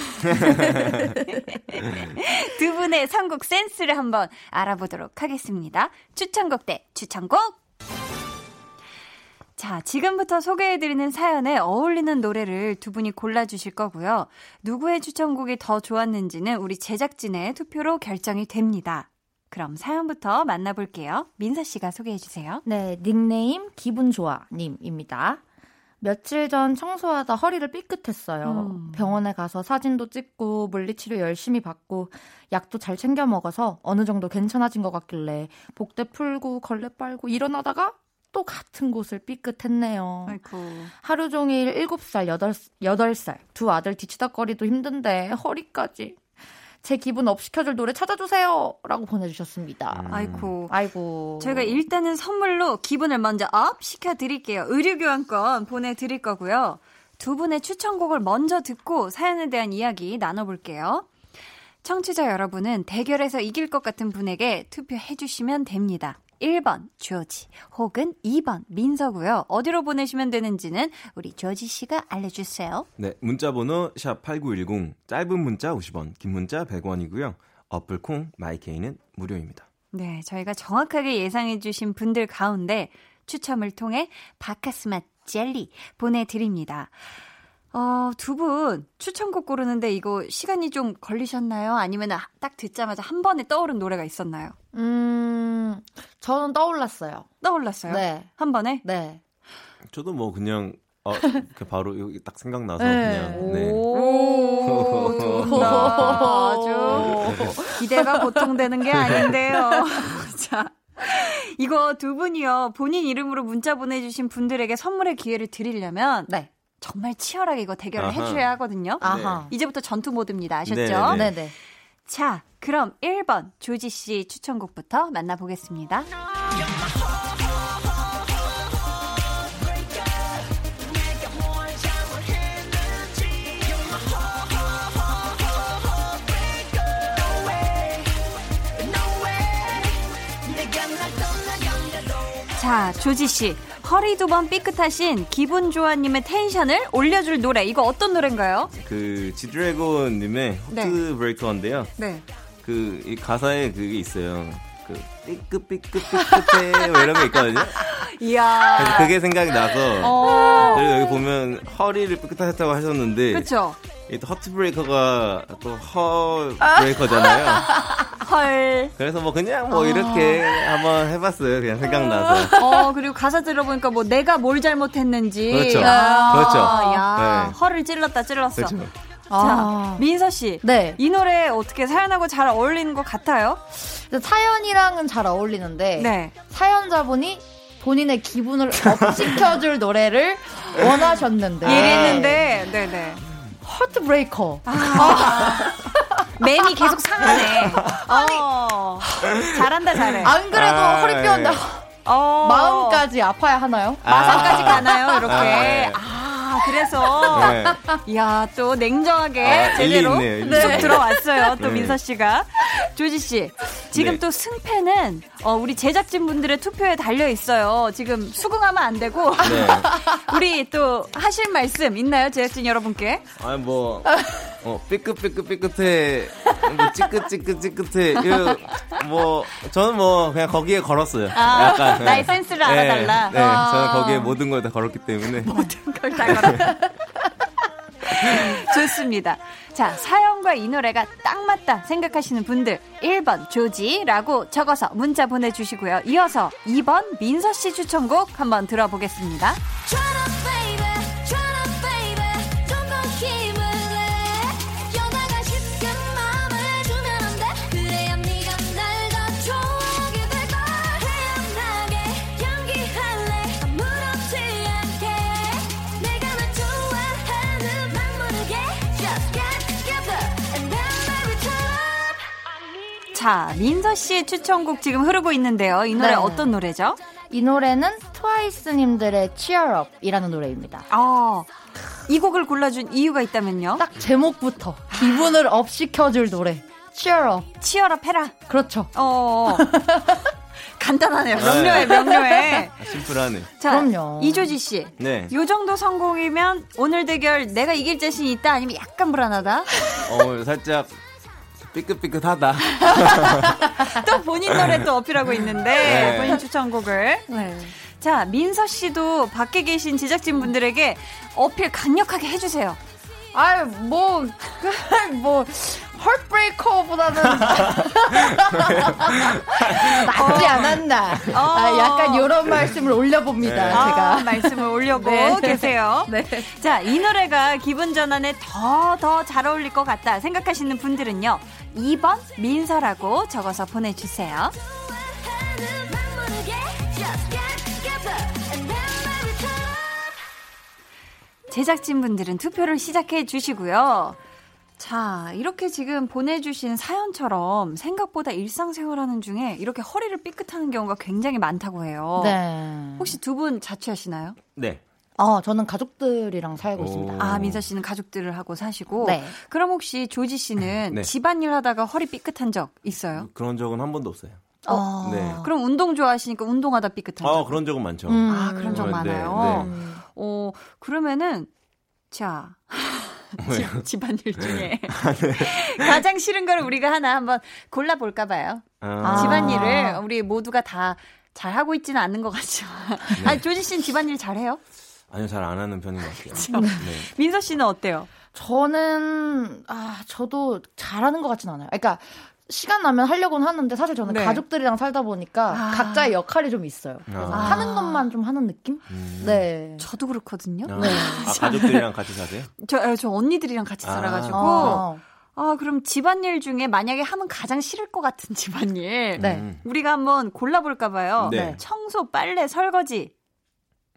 두 분의 선곡 센스를 한번 알아보도록 하겠습니다. 추천곡 대 추천곡! 자, 지금부터 소개해드리는 사연에 어울리는 노래를 두 분이 골라주실 거고요. 누구의 추천곡이 더 좋았는지는 우리 제작진의 투표로 결정이 됩니다. 그럼 사연부터 만나볼게요. 민서 씨가 소개해 주세요. 네, 닉네임 기분 좋아 님입니다. 며칠 전 청소하다 허리를 삐끗했어요. 음. 병원에 가서 사진도 찍고 물리치료 열심히 받고 약도 잘 챙겨 먹어서 어느 정도 괜찮아진 것 같길래 복대 풀고 걸레 빨고 일어나다가 또 같은 곳을 삐끗했네요. 아이고. 하루 종일 7살, 8, 8살 두 아들 뒤치다거리도 힘든데 허리까지 제 기분 up 시켜줄 노래 찾아주세요. 라고 보내주셨습니다. 음. 아이고. 아이고. 저희가 일단은 선물로 기분을 먼저 up 시켜드릴게요. 의류교환권 보내드릴 거고요. 두 분의 추천곡을 먼저 듣고 사연에 대한 이야기 나눠볼게요. 청취자 여러분은 대결에서 이길 것 같은 분에게 투표해주시면 됩니다. 1번 조지 혹은 2번 민서고요. 어디로 보내시면 되는지는 우리 조지 씨가 알려주세요. 네, 문자 번호 샵 8910 짧은 문자 50원, 긴 문자 100원이고요. 어플 콩 마이케이는 무료입니다. 네, 저희가 정확하게 예상해 주신 분들 가운데 추첨을 통해 바카스맛 젤리 보내드립니다. 어, 두 분 추천곡 고르는데 이거 시간이 좀 걸리셨나요? 아니면 딱 듣자마자 한 번에 떠오른 노래가 있었나요? 음, 저는 떠올랐어요. 떠올랐어요? 네. 한 번에? 네. 저도 뭐 그냥 어, 바로 여기 딱 생각나서 네. 그냥 네. 오, 아주 기대가 보통 되는 게 아닌데요. 자. 이거 두 분이요. 본인 이름으로 문자 보내주신 분들에게 선물의 기회를 드리려면 네. 정말 치열하게 이거 대결을 아하. 해줘야 하거든요. 아하. 네. 이제부터 전투 모드입니다. 아셨죠? 네네. 네. 네네. 자, 그럼 1번 조지 씨 추천곡부터 만나보겠습니다. 자, 조지 씨. 허리 두 번 삐끗하신 기분 좋아님의 텐션을 올려줄 노래. 이거 어떤 노래인가요? 그 지드래곤님의 네. Heartbreaker인데요. 네. 그 이 가사에 그게 있어요. 그 삐끗 삐끗 삐끗해 뭐 이런 거 있거든요. 이야. 그래서 그게 생각이 나서 어. 그리고 여기 보면 허리를 삐끗하셨다고 하셨는데 그렇죠. 이 허트 브레이커가 또 허리 breaker잖아요. 헐. 그래서 뭐 그냥 뭐 어. 이렇게 한번 해봤어요. 그냥 생각나서. 어 그리고 가사 들어보니까 뭐 내가 뭘 잘못했는지. 그렇죠. 아, 그렇죠. 야, 네. 헐을 찔렀다 찔렀어. 그렇죠. 아. 자, 민서 씨. 네. 이 노래 어떻게 사연하고 잘 어울리는 것 같아요? 사연이랑은 잘 어울리는데 네. 사연자분이 본인의 기분을 업시켜줄 노래를 원하셨는데 이랬는데 네네 하트 브레이커 아. 맴이 계속 상하네. 어. 잘한다 잘해. 안 그래도 아, 허리 뼈인데 어. 마음까지 아파야 하나요? 마산까지 가나요? 이렇게? 아, 아. 아, 그래서. 네. 이야, 또 냉정하게 아, 제대로 네. 쭉 들어왔어요. 또 네. 민서 씨가. 조지 씨, 지금 네. 또 승패는 어, 우리 제작진분들의 투표에 달려 있어요. 지금 수긍하면 안 되고. 네. 우리 또 하실 말씀 있나요? 제작진 여러분께? 아, 뭐, 어, 삐끗삐끗삐끗해. 뭐, 찌끗찌끗찌끗해. 뭐, 저는 뭐, 그냥 거기에 걸었어요. 아, 약간. 나의 센스를 알아달라. 네, 아. 저는 거기에 모든 걸 다 걸었기 때문에. 모든 걸 다 걸었다. 좋습니다. 자, 사연과 이 노래가 딱 맞다 생각하시는 분들 1번 조지라고 적어서 문자 보내주시고요. 이어서 2번 민서 씨 추천곡 한번 들어보겠습니다. 자, 민서 씨의 추천곡 지금 흐르고 있는데요. 이 노래 네. 어떤 노래죠? 이 노래는 트와이스님들의 Cheer Up이라는 노래입니다. 아, 이 곡을 골라준 이유가 있다면요? 딱 제목부터 기분을 up 시켜줄 노래. Cheer Up. Cheer Up 해라. 그렇죠. 어. 간단하네요. 명료해, 명료해. 아, 심플하네. 자, 그럼요. 이조지 씨. 네. 요 정도 성공이면 오늘 대결 내가 이길 자신이 있다 아니면 약간 불안하다? 어, 살짝 삐끗삐끗하다. 또 본인 노래 또 어필하고 있는데 네. 본인 추천곡을. 네. 자 민서 씨도 밖에 계신 제작진 분들에게 어필 강력하게 해주세요. 아유 뭐뭐 뭐, 헐브레이커보다는 낫지 않았나. 어. 아, 약간 이런 말씀을 올려봅니다. 네. 제가 아, 말씀을 올려고 네. 계세요. 네. 자, 이 노래가 기분 전환에 더 더 잘 어울릴 것 같다 생각하시는 분들은요. 2번 민서라고 적어서 보내주세요. 제작진분들은 투표를 시작해 주시고요. 자, 이렇게 지금 보내주신 사연처럼 생각보다 일상생활하는 중에 이렇게 허리를 삐끗하는 경우가 굉장히 많다고 해요. 네. 혹시 두 분 자취하시나요? 네. 어, 저는 가족들이랑 살고 오. 있습니다. 아, 민서 씨는 가족들을 하고 사시고. 네. 그럼 혹시 조지 씨는 네. 집안일 하다가 허리 삐끗한 적 있어요? 그런 적은 한 번도 없어요. 어, 네. 그럼 운동 좋아하시니까 운동하다 삐끗한 적? 아, 그런 적은 많죠. 음. 아, 그런 적 네, 많아요. 네. 어, 그러면은, 자. 집, 집안일 중에 아, 네. 가장 싫은 걸 우리가 하나 한번 골라볼까 봐요. 아. 집안일을 우리 모두가 다 잘하고 있지는 않는 것 같죠. 네. 아니, 조지 씨는 집안일 잘해요? 아니요, 잘 안 하는 편인 것 같아요. 네. 민서 씨는 어때요? 저는, 아, 저도 잘하는 것 같진 않아요. 그러니까, 시간 나면 하려고는 하는데 사실 저는 네. 가족들이랑 살다 보니까 아. 각자의 역할이 좀 있어요. 그래서 아. 하는 것만 좀 하는 느낌? 음. 네. 저도 그렇거든요. 아. 네. 아, 가족들이랑 같이 사세요? 저, 저 언니들이랑 같이 아. 살아가지고. 아. 아, 그럼 집안일 중에 만약에 하면 가장 싫을 것 같은 집안일. 네. 음. 우리가 한번 골라볼까봐요. 네. 청소, 빨래, 설거지.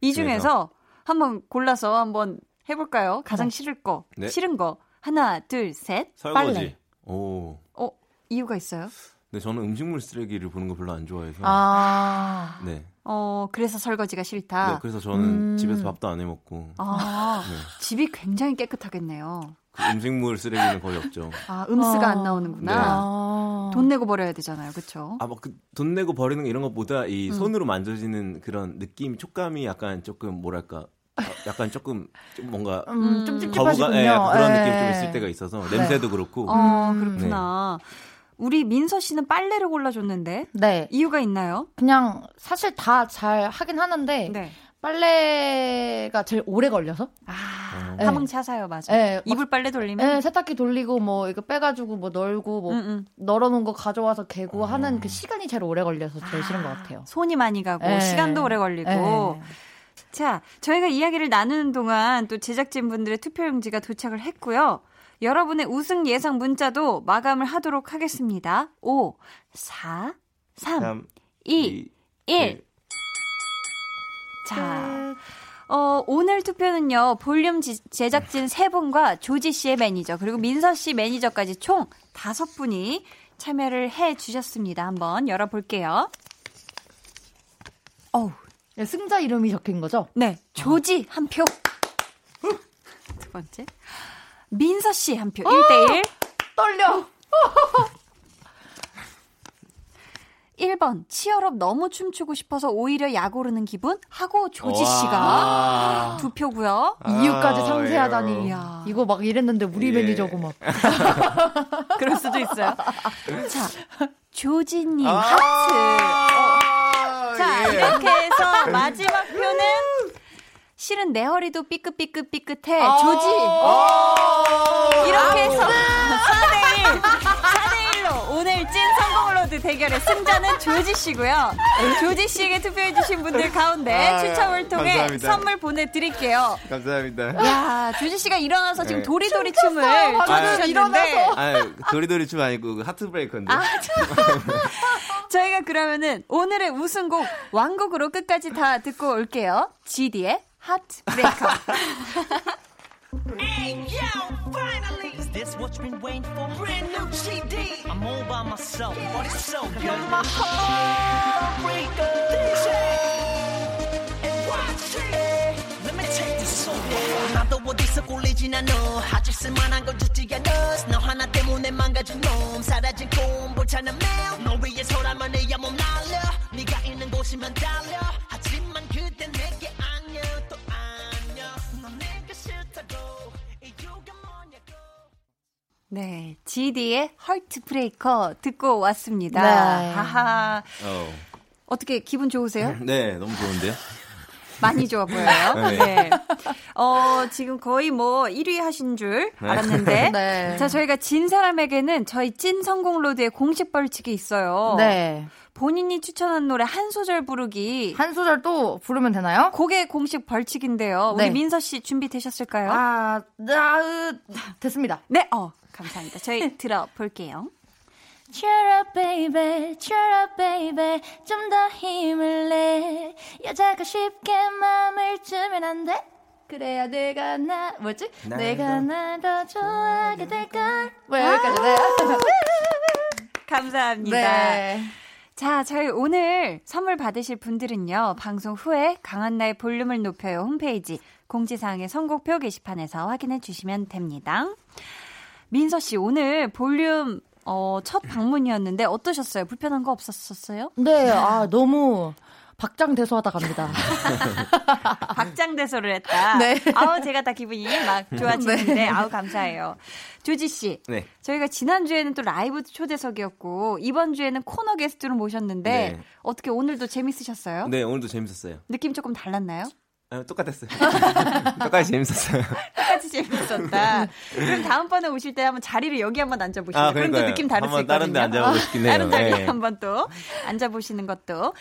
이 중에서 한번 골라서 한번 해볼까요? 가장 네. 싫을 거. 네. 싫은 거. 하나, 둘, 셋. 설거지. 빨래. 오. 어, 이유가 있어요? 네, 저는 음식물 쓰레기를 보는 거 별로 안 좋아해서. 아. 네. 어, 그래서 설거지가 싫다. 네, 그래서 저는 음. 집에서 밥도 안 해 먹고. 아. 네. 집이 굉장히 깨끗하겠네요. 그 음식물 쓰레기는 거의 없죠. 아, 음수가 아. 안 나오는구나. 네. 아. 돈 내고 버려야 되잖아요. 그렇죠? 아, 뭐그돈 내고 버리는 이런 것보다 이 음. 손으로 만져지는 그런 느낌, 촉감이 약간 조금 뭐랄까 아, 약간 조금 좀 뭔가 음, 좀 찝찝하시군요. 예, 그런 느낌 좀 예. 있을 때가 있어서 냄새도 네. 그렇고. 어, 그렇구나. 네. 우리 민서 씨는 빨래를 골라줬는데 네. 이유가 있나요? 그냥 사실 다 잘 하긴 하는데 네. 빨래가 제일 오래 걸려서. 아, 네. 하망 차사요, 맞아. 네, 이불 빨래 돌리면? 네, 세탁기 돌리고 뭐 이거 빼가지고 뭐 널고 뭐 음, 음. 널어놓은 거 가져와서 개고 음. 하는 그 시간이 제일 오래 걸려서 제일 아, 싫은 것 같아요. 손이 많이 가고 네. 시간도 오래 걸리고. 네. 자, 저희가 이야기를 나누는 동안 또 제작진 분들의 투표 용지가 도착을 했고요. 여러분의 우승 예상 문자도 마감을 하도록 하겠습니다. 5, 4, 3, 3 2, 2, 1. 1. 자. 어, 오늘 투표는요, 볼륨 지, 제작진 3분과 조지 씨의 매니저, 그리고 민서 씨 매니저까지 총 5분이 참여를 해 주셨습니다. 한번 열어볼게요. 어우. 승자 이름이 적힌 거죠? 네. 조지 한 표. 두 번째. 민서 씨 한 표. 1대1. 떨려. 1번 치얼업 너무 춤추고 싶어서 오히려 약 오르는 기분 하고 조지 씨가 두 표고요. 이유까지 상세하다니. 이야. 이거 막 이랬는데 우리 예. 매니저고 막. 그럴 수도 있어요. 자, 조지님 아~ 하트. 어. 자, 예. 이렇게 해서 마지막 실은 내 허리도 삐끗삐끗 삐끗해. 아~ 조지. 이렇게 해서 4대1. 4대1로 오늘 찐 선곡 road 대결의 승자는 조지 씨고요. 조지 씨에게 투표해 주신 분들 가운데 아, 추첨을 통해 감사합니다. 선물 보내 드릴게요. 감사합니다. 야 조지 씨가 일어나서 지금 네. 도리도리 춤을 춰주셨는데. 아, 도리도리 춤 아니고 그 Heartbreaker인데. 아, 저희가 그러면은 오늘의 우승곡 완곡으로 끝까지 다 듣고 올게요. GD의 Heartbreaker. Hey, yo, finally! Is this what you've been waiting for? Brand new CD! I'm all by myself, but it's so good. You're my heartbreaker. DJ! And watch it! 나도 어디서 꼴리진 않아. 아직 쓸만한 건 주지 않아. 너 하나 때문에 망가진 놈. 사라진 꿈, 불타는 매일. 너 위해서라면 내야 몸 날려. 네가 있는 곳이면 달려. 네, GD의 Heartbreaker 듣고 왔습니다. 네. 하하. 어. 어떻게 기분 좋으세요? 네, 너무 좋은데요. 많이 좋아 보여요. 네. 네. 어, 지금 거의 뭐 1위 하신 줄 네. 알았는데. 네. 자, 저희가 진 사람에게는 저희 찐 선곡 road의 공식 벌칙이 있어요. 네. 본인이 추천한 노래 한 소절 부르기. 한 소절 또 부르면 되나요? 그게 공식 벌칙인데요. 우리 네. 민서 씨 준비되셨을까요? 아, 나, 됐습니다. 네, 어. 감사합니다. 저희 들어볼게요. Cheer up, baby, cheer up, baby. 좀 더 힘을 내. 여자가 쉽게 마음을 주면 안 돼. 그래야 내가 나, 뭐지? 내가 나더 좋아하게 될걸. 뭐, 여기까지 네. 감사합니다. 네. 자, 저희 오늘 선물 받으실 분들은요, 방송 후에 강한나의 볼륨을 높여요 홈페이지 공지사항의 선곡표 게시판에서 확인해 주시면 됩니다. 민서 씨, 오늘 볼륨 어, 첫 방문이었는데 어떠셨어요? 불편한 거 없었었어요? 네, 아, 너무 박장대소하다 갑니다. 박장대소를 했다. 네. 아우 제가 다 기분이 막 좋아지는데 네. 아우 감사해요. 조지 씨. 네. 저희가 지난 주에는 또 라이브 초대석이었고 이번 주에는 코너 게스트로 모셨는데 네. 어떻게 오늘도 재밌으셨어요? 네, 오늘도 재밌었어요. 느낌 조금 달랐나요? 아, 똑같았어요. 똑같이 재밌었어요. 똑같이 재밌었다. 그럼 다음번에 오실 때 한번 자리를 여기 한번 앉아보시죠. 아, 그럼 또 느낌 다를 수 있거든요. 다른 데 앉아보고 싶긴 해요. 다른 자리에 네. 한번 또 앉아보시는 것도.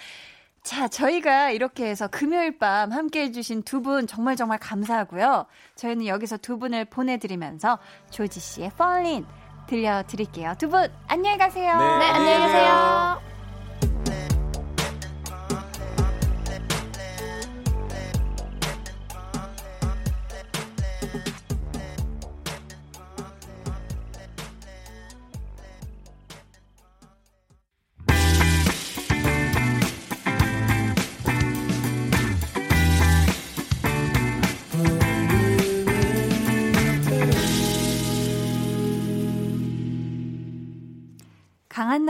자, 저희가 이렇게 해서 금요일 밤 함께 해주신 두 분 정말 정말 감사하고요. 저희는 여기서 두 분을 보내드리면서 조지 씨의 Fallin 들려드릴게요. 두 분 안녕히 가세요. 네, 네 안녕히 계세요.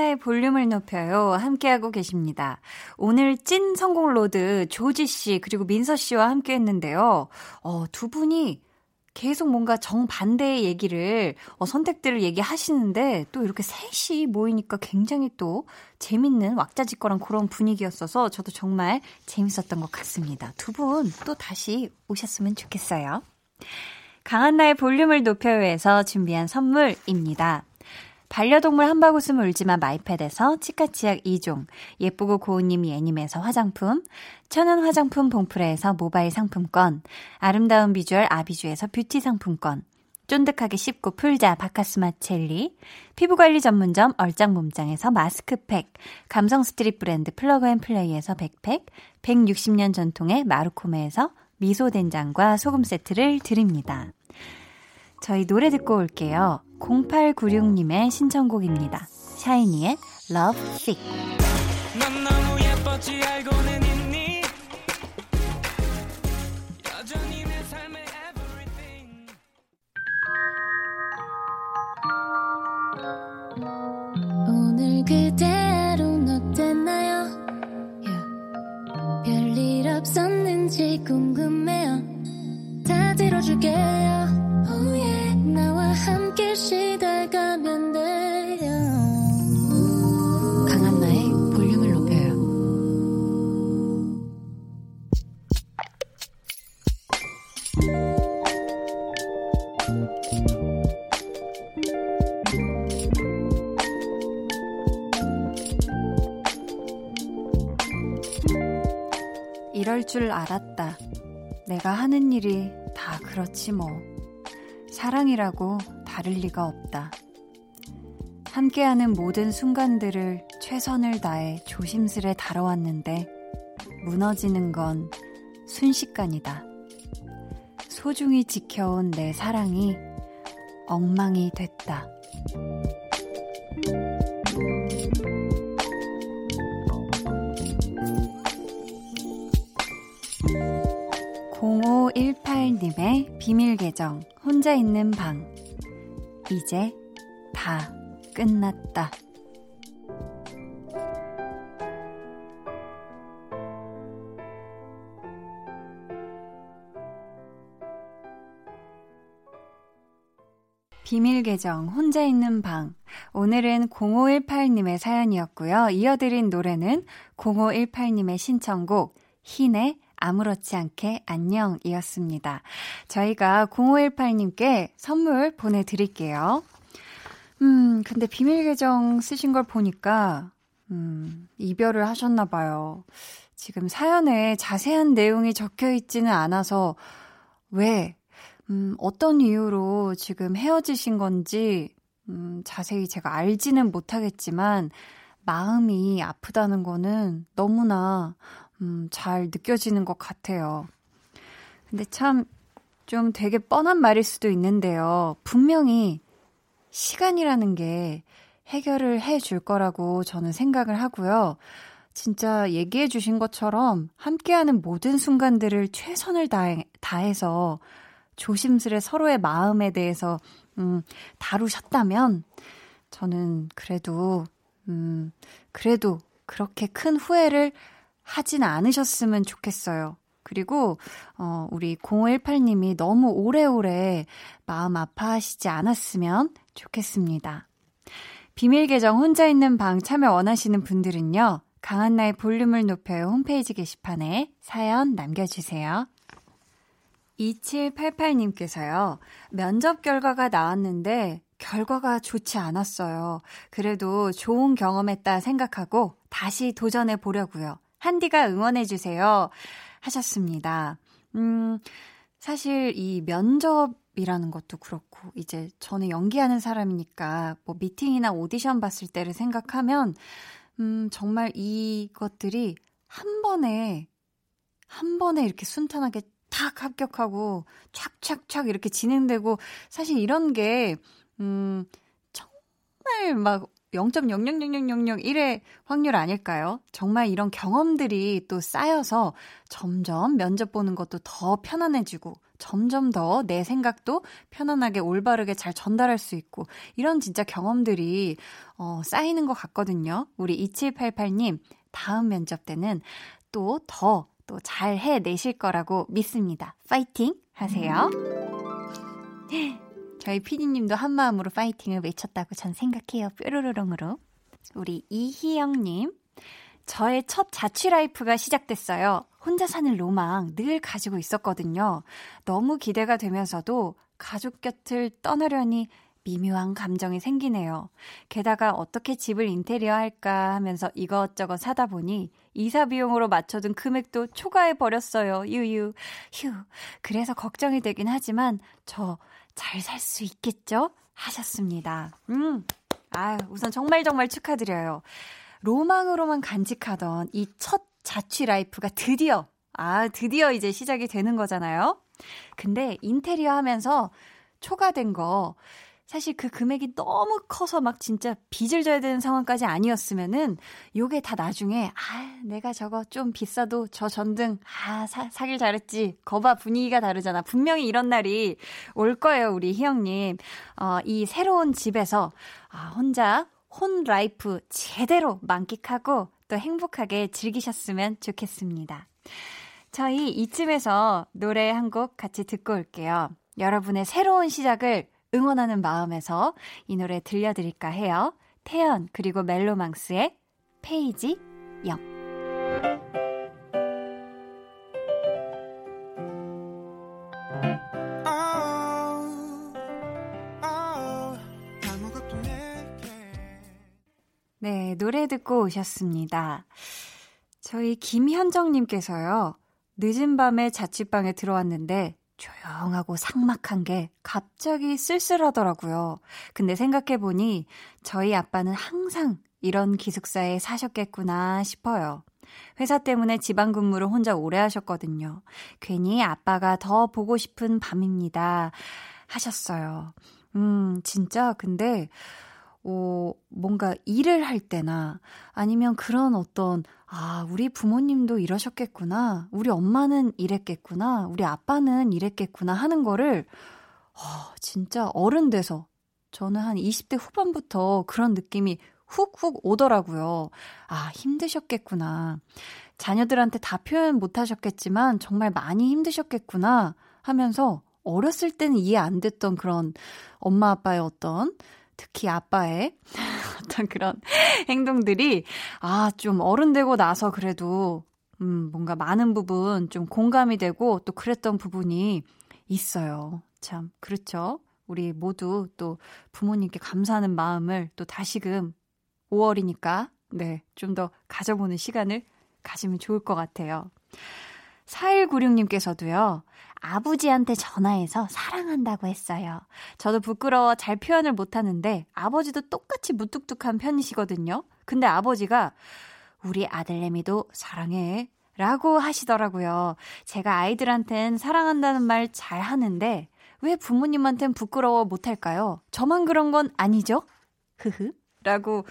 한나의 볼륨을 높여요. 함께하고 계십니다. 오늘 찐 선곡 road 조지 씨 그리고 민서 씨와 함께 했는데요. 어, 두 분이 계속 뭔가 정반대의 얘기를, 어, 선택들을 얘기하시는데, 또 이렇게 셋이 모이니까 굉장히 또 재밌는 왁자지껄한 그런 분위기였어서 저도 정말 재밌었던 것 같습니다. 두 분 또 다시 오셨으면 좋겠어요. 강한나의 볼륨을 높여요에서 준비한 선물입니다. 반려동물 한바구음 울지마 마이패드에서 치카치약 2종, 예쁘고 고운님 예님에서 화장품, 천연 화장품 봉프레에서 모바일 상품권, 아름다운 비주얼 아비주에서 뷰티 상품권, 쫀득하게 씹고 풀자 바카스마 첼리, 피부관리 전문점 얼짱몸짱에서 마스크팩, 감성 스트릿 브랜드 플러그앤플레이에서 백팩, 160년 전통의 마루코메에서 미소된장과 소금 세트를 드립니다. 저희 노래 듣고 올게요. 0896님의 신청곡입니다. 샤이니의 Love Sick. 넌 너무 예뻤지 알고는 있니? 여전히 내 삶의 everything. 오늘 그대로는 어땠나요? Yeah. 별일 없었는지 궁금해요. 다 들어줄게요. 나와 함께 시달가면 돼요. 강한나의 볼륨을 높여요. 이럴 줄 알았다. 내가 하는 일이 다 그렇지 뭐. 사랑이라고 다를 리가 없다. 함께하는 모든 순간들을 최선을 다해 조심스레 다뤄왔는데 무너지는 건 순식간이다. 소중히 지켜온 내 사랑이 엉망이 됐다. 0518님의 비밀 계정, 혼자 있는 방. 이제 다 끝났다. 비밀 계정 혼자 있는 방. 오늘은 0518님의 사연이었고요. 이어드린 노래는 0518님의 신청곡 흰의 아무렇지 않게 안녕이었습니다. 저희가 0518님께 선물 보내드릴게요. 음, 근데 비밀 계정 쓰신 걸 보니까, 음, 이별을 하셨나봐요. 지금 사연에 자세한 내용이 적혀 있지는 않아서, 왜, 음, 어떤 이유로 지금 헤어지신 건지, 음, 자세히 제가 알지는 못하겠지만, 마음이 아프다는 거는 너무나, 음, 잘 느껴지는 것 같아요. 근데 참, 좀 되게 뻔한 말일 수도 있는데요. 분명히 시간이라는 게 해결을 해 줄 거라고 저는 생각을 하고요. 진짜 얘기해 주신 것처럼 함께하는 모든 순간들을 최선을 다해, 다해서 조심스레 서로의 마음에 대해서, 음, 다루셨다면, 저는 그래도, 음, 그래도 그렇게 큰 후회를 하진 않으셨으면 좋겠어요. 그리고, 어, 우리 0518님이 너무 오래오래 마음 아파하시지 않았으면 좋겠습니다. 비밀 계정 혼자 있는 방 참여 원하시는 분들은요, 강한나의 볼륨을 높여요 홈페이지 게시판에 사연 남겨주세요. 2788님께서요, 면접 결과가 나왔는데, 결과가 좋지 않았어요. 그래도 좋은 경험했다 생각하고 다시 도전해 보려고요. 한디가 응원해주세요. 하셨습니다. 음, 사실 이 면접 이라는 것도 그렇고, 이제 저는 연기하는 사람이니까, 뭐 미팅이나 오디션 봤을 때를 생각하면, 음, 정말 이것들이 한 번에, 한 번에 이렇게 순탄하게 탁 합격하고, 촥촥촥 이렇게 진행되고, 사실 이런 게, 음, 정말 막 0.0000001의 확률 아닐까요? 정말 이런 경험들이 또 쌓여서 점점 면접 보는 것도 더 편안해지고 점점 더 내 생각도 편안하게 올바르게 잘 전달할 수 있고 이런 진짜 경험들이 어, 쌓이는 것 같거든요. 우리 2788님 다음 면접 때는 또 더 또 잘 해내실 거라고 믿습니다. 파이팅 하세요. 저희 피디님도 한 마음으로 파이팅을 외쳤다고 전 생각해요. 뾰로로롱으로. 우리 이희영님. 저의 첫 자취 life가 시작됐어요. 혼자 사는 로망 늘 가지고 있었거든요. 너무 기대가 되면서도 가족 곁을 떠나려니 미묘한 감정이 생기네요. 게다가 어떻게 집을 인테리어 할까 하면서 이것저것 사다 보니 이사 비용으로 맞춰둔 금액도 초과해 버렸어요. 유유. 휴. 그래서 걱정이 되긴 하지만 저 잘 살 수 있겠죠? 하셨습니다. 음. 아, 우선 정말 정말 축하드려요. 로망으로만 간직하던 이 첫 자취 life가 드디어 아, 드디어 이제 시작이 되는 거잖아요. 근데 인테리어 하면서 초과된 거 사실 그 금액이 너무 커서 막 진짜 빚을 져야 되는 상황까지 아니었으면은 요게 다 나중에 아 내가 저거 좀 비싸도 저 전등 아 사, 사길 잘했지. 거봐 분위기가 다르잖아. 분명히 이런 날이 올 거예요 우리 희영님. 어이 새로운 집에서 아 혼자 혼 life 제대로 만끽하고 또 행복하게 즐기셨으면 좋겠습니다. 저희 이쯤에서 노래 한 곡 같이 듣고 올게요. 여러분의 새로운 시작을 응원하는 마음에서 이 노래 들려드릴까 해요. 태연 그리고 멜로망스의 페이지 0 네, 노래 듣고 오셨습니다. 저희 김현정님께서요, 늦은 밤에 자취방에 들어왔는데 조용하고 삭막한 게 갑자기 쓸쓸하더라고요. 근데 생각해보니 저희 아빠는 항상 이런 기숙사에 사셨겠구나 싶어요. 회사 때문에 지방 근무를 혼자 오래 하셨거든요. 괜히 아빠가 더 보고 싶은 밤입니다. 하셨어요. 음, 진짜 근데 어, 뭔가 일을 할 때나 아니면 그런 어떤, 아, 우리 부모님도 이러셨겠구나. 우리 엄마는 이랬겠구나. 우리 아빠는 이랬겠구나 하는 거를, 어, 진짜 어른 돼서 저는 한 20대 후반부터 그런 느낌이 훅훅 오더라고요. 아, 힘드셨겠구나. 자녀들한테 다 표현 못 하셨겠지만 정말 많이 힘드셨겠구나 하면서 어렸을 때는 이해 안 됐던 그런 엄마 아빠의 어떤 특히 아빠의 어떤 그런 행동들이, 아, 좀 어른 되고 나서 그래도, 음, 뭔가 많은 부분 좀 공감이 되고 또 그랬던 부분이 있어요. 참, 그렇죠. 우리 모두 또 부모님께 감사하는 마음을 또 다시금 5월이니까, 네, 좀 더 가져보는 시간을 가지면 좋을 것 같아요. 4196님께서도요, 아버지한테 전화해서 사랑한다고 했어요. 저도 부끄러워 잘 표현을 못하는데 아버지도 똑같이 무뚝뚝한 편이시거든요. 근데 아버지가 우리 아들내미도 사랑해. 라고 하시더라고요. 제가 아이들한텐 사랑한다는 말 잘 하는데 왜 부모님한텐 부끄러워 못할까요? 저만 그런 건 아니죠? 흐흐. 라고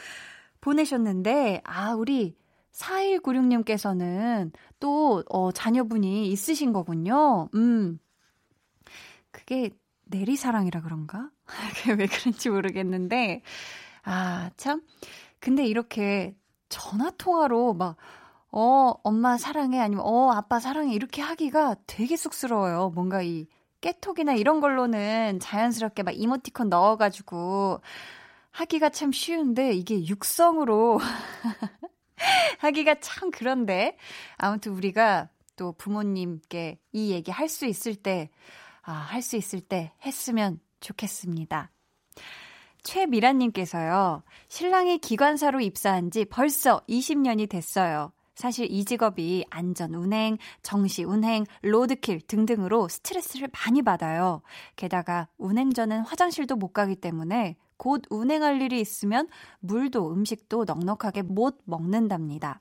보내셨는데, 아, 우리 4196님께서는 또, 어, 자녀분이 있으신 거군요. 음. 그게 내리사랑이라 그런가? 그게 왜 그런지 모르겠는데, 아, 참. 근데 이렇게 전화통화로 막, 어, 엄마 사랑해, 아니면, 어, 아빠 사랑해, 이렇게 하기가 되게 쑥스러워요. 뭔가 이 깨톡이나 이런 걸로는 자연스럽게 막 이모티콘 넣어가지고 하기가 참 쉬운데, 이게 육성으로 하기가 참 그런데 아무튼 우리가 또 부모님께 이 얘기 할 수 있을 때, 아, 할 수 있을 때 했으면 좋겠습니다. 최미란님께서요, 신랑이 기관사로 입사한 지 벌써 20년이 됐어요. 사실 이 직업이 안전 운행, 정시 운행, 로드킬 등등으로 스트레스를 많이 받아요. 게다가 운행 전엔 화장실도 못 가기 때문에 곧 운행할 일이 있으면 물도 음식도 넉넉하게 못 먹는답니다.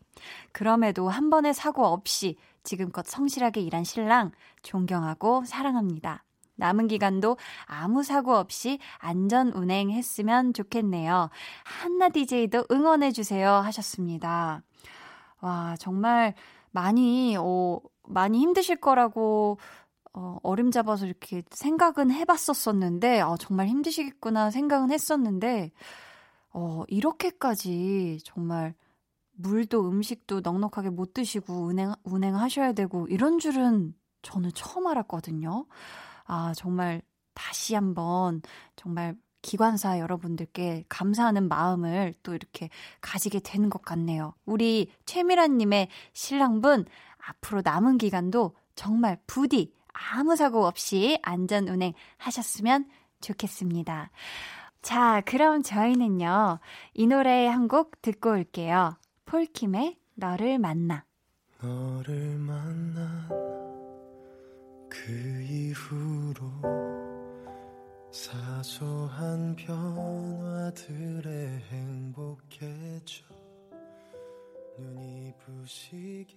그럼에도 한 번의 사고 없이 지금껏 성실하게 일한 신랑 존경하고 사랑합니다. 남은 기간도 아무 사고 없이 안전 운행했으면 좋겠네요. 한나 DJ도 응원해주세요 하셨습니다. 와, 정말 많이, 어, 많이 힘드실 거라고 어, 얼음 잡아서 이렇게 생각은 해봤었었는데, 어, 정말 힘드시겠구나 생각은 했었는데, 어, 이렇게까지 정말 물도 음식도 넉넉하게 못 드시고 운행, 운행하셔야 되고, 이런 줄은 저는 처음 알았거든요. 아, 정말 다시 한번 정말 기관사 여러분들께 감사하는 마음을 또 이렇게 가지게 되는 것 같네요. 우리 최미란님의 신랑분 앞으로 남은 기간도 정말 부디 아무 사고 없이 안전 운행 하셨으면 좋겠습니다. 자, 그럼 저희는요, 이 노래 한 곡 듣고 올게요. 폴킴의 너를 만나. 너를 만나 그 이후로 사소한 변화들에 행복해져 눈이 부시게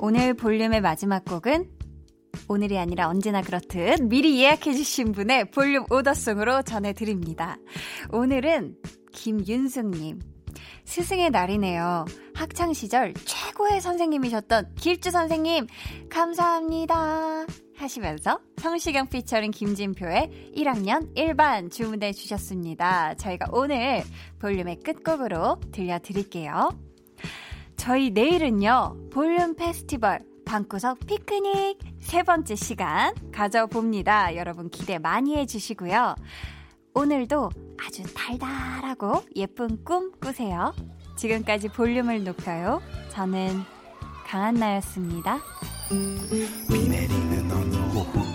오늘 볼륨의 마지막 곡은 오늘이 아니라 언제나 그렇듯 미리 예약해주신 분의 볼륨 오더송으로 전해드립니다. 오늘은 김윤숙님. 스승의 날이네요. 학창시절 최고의 선생님이셨던 길주 선생님, 감사합니다. 하시면서 성시경 피처링 김진표의 1학년 1반 주문해 주셨습니다. 저희가 오늘 볼륨의 끝곡으로 들려드릴게요. 저희 내일은요, 볼륨 페스티벌 방구석 피크닉 세 번째 시간 가져봅니다. 여러분 기대 많이 해주시고요. 오늘도 아주 달달하고 예쁜 꿈 꾸세요. 지금까지 볼륨을 높여요. 저는 강한나였습니다. 비 내리는 오후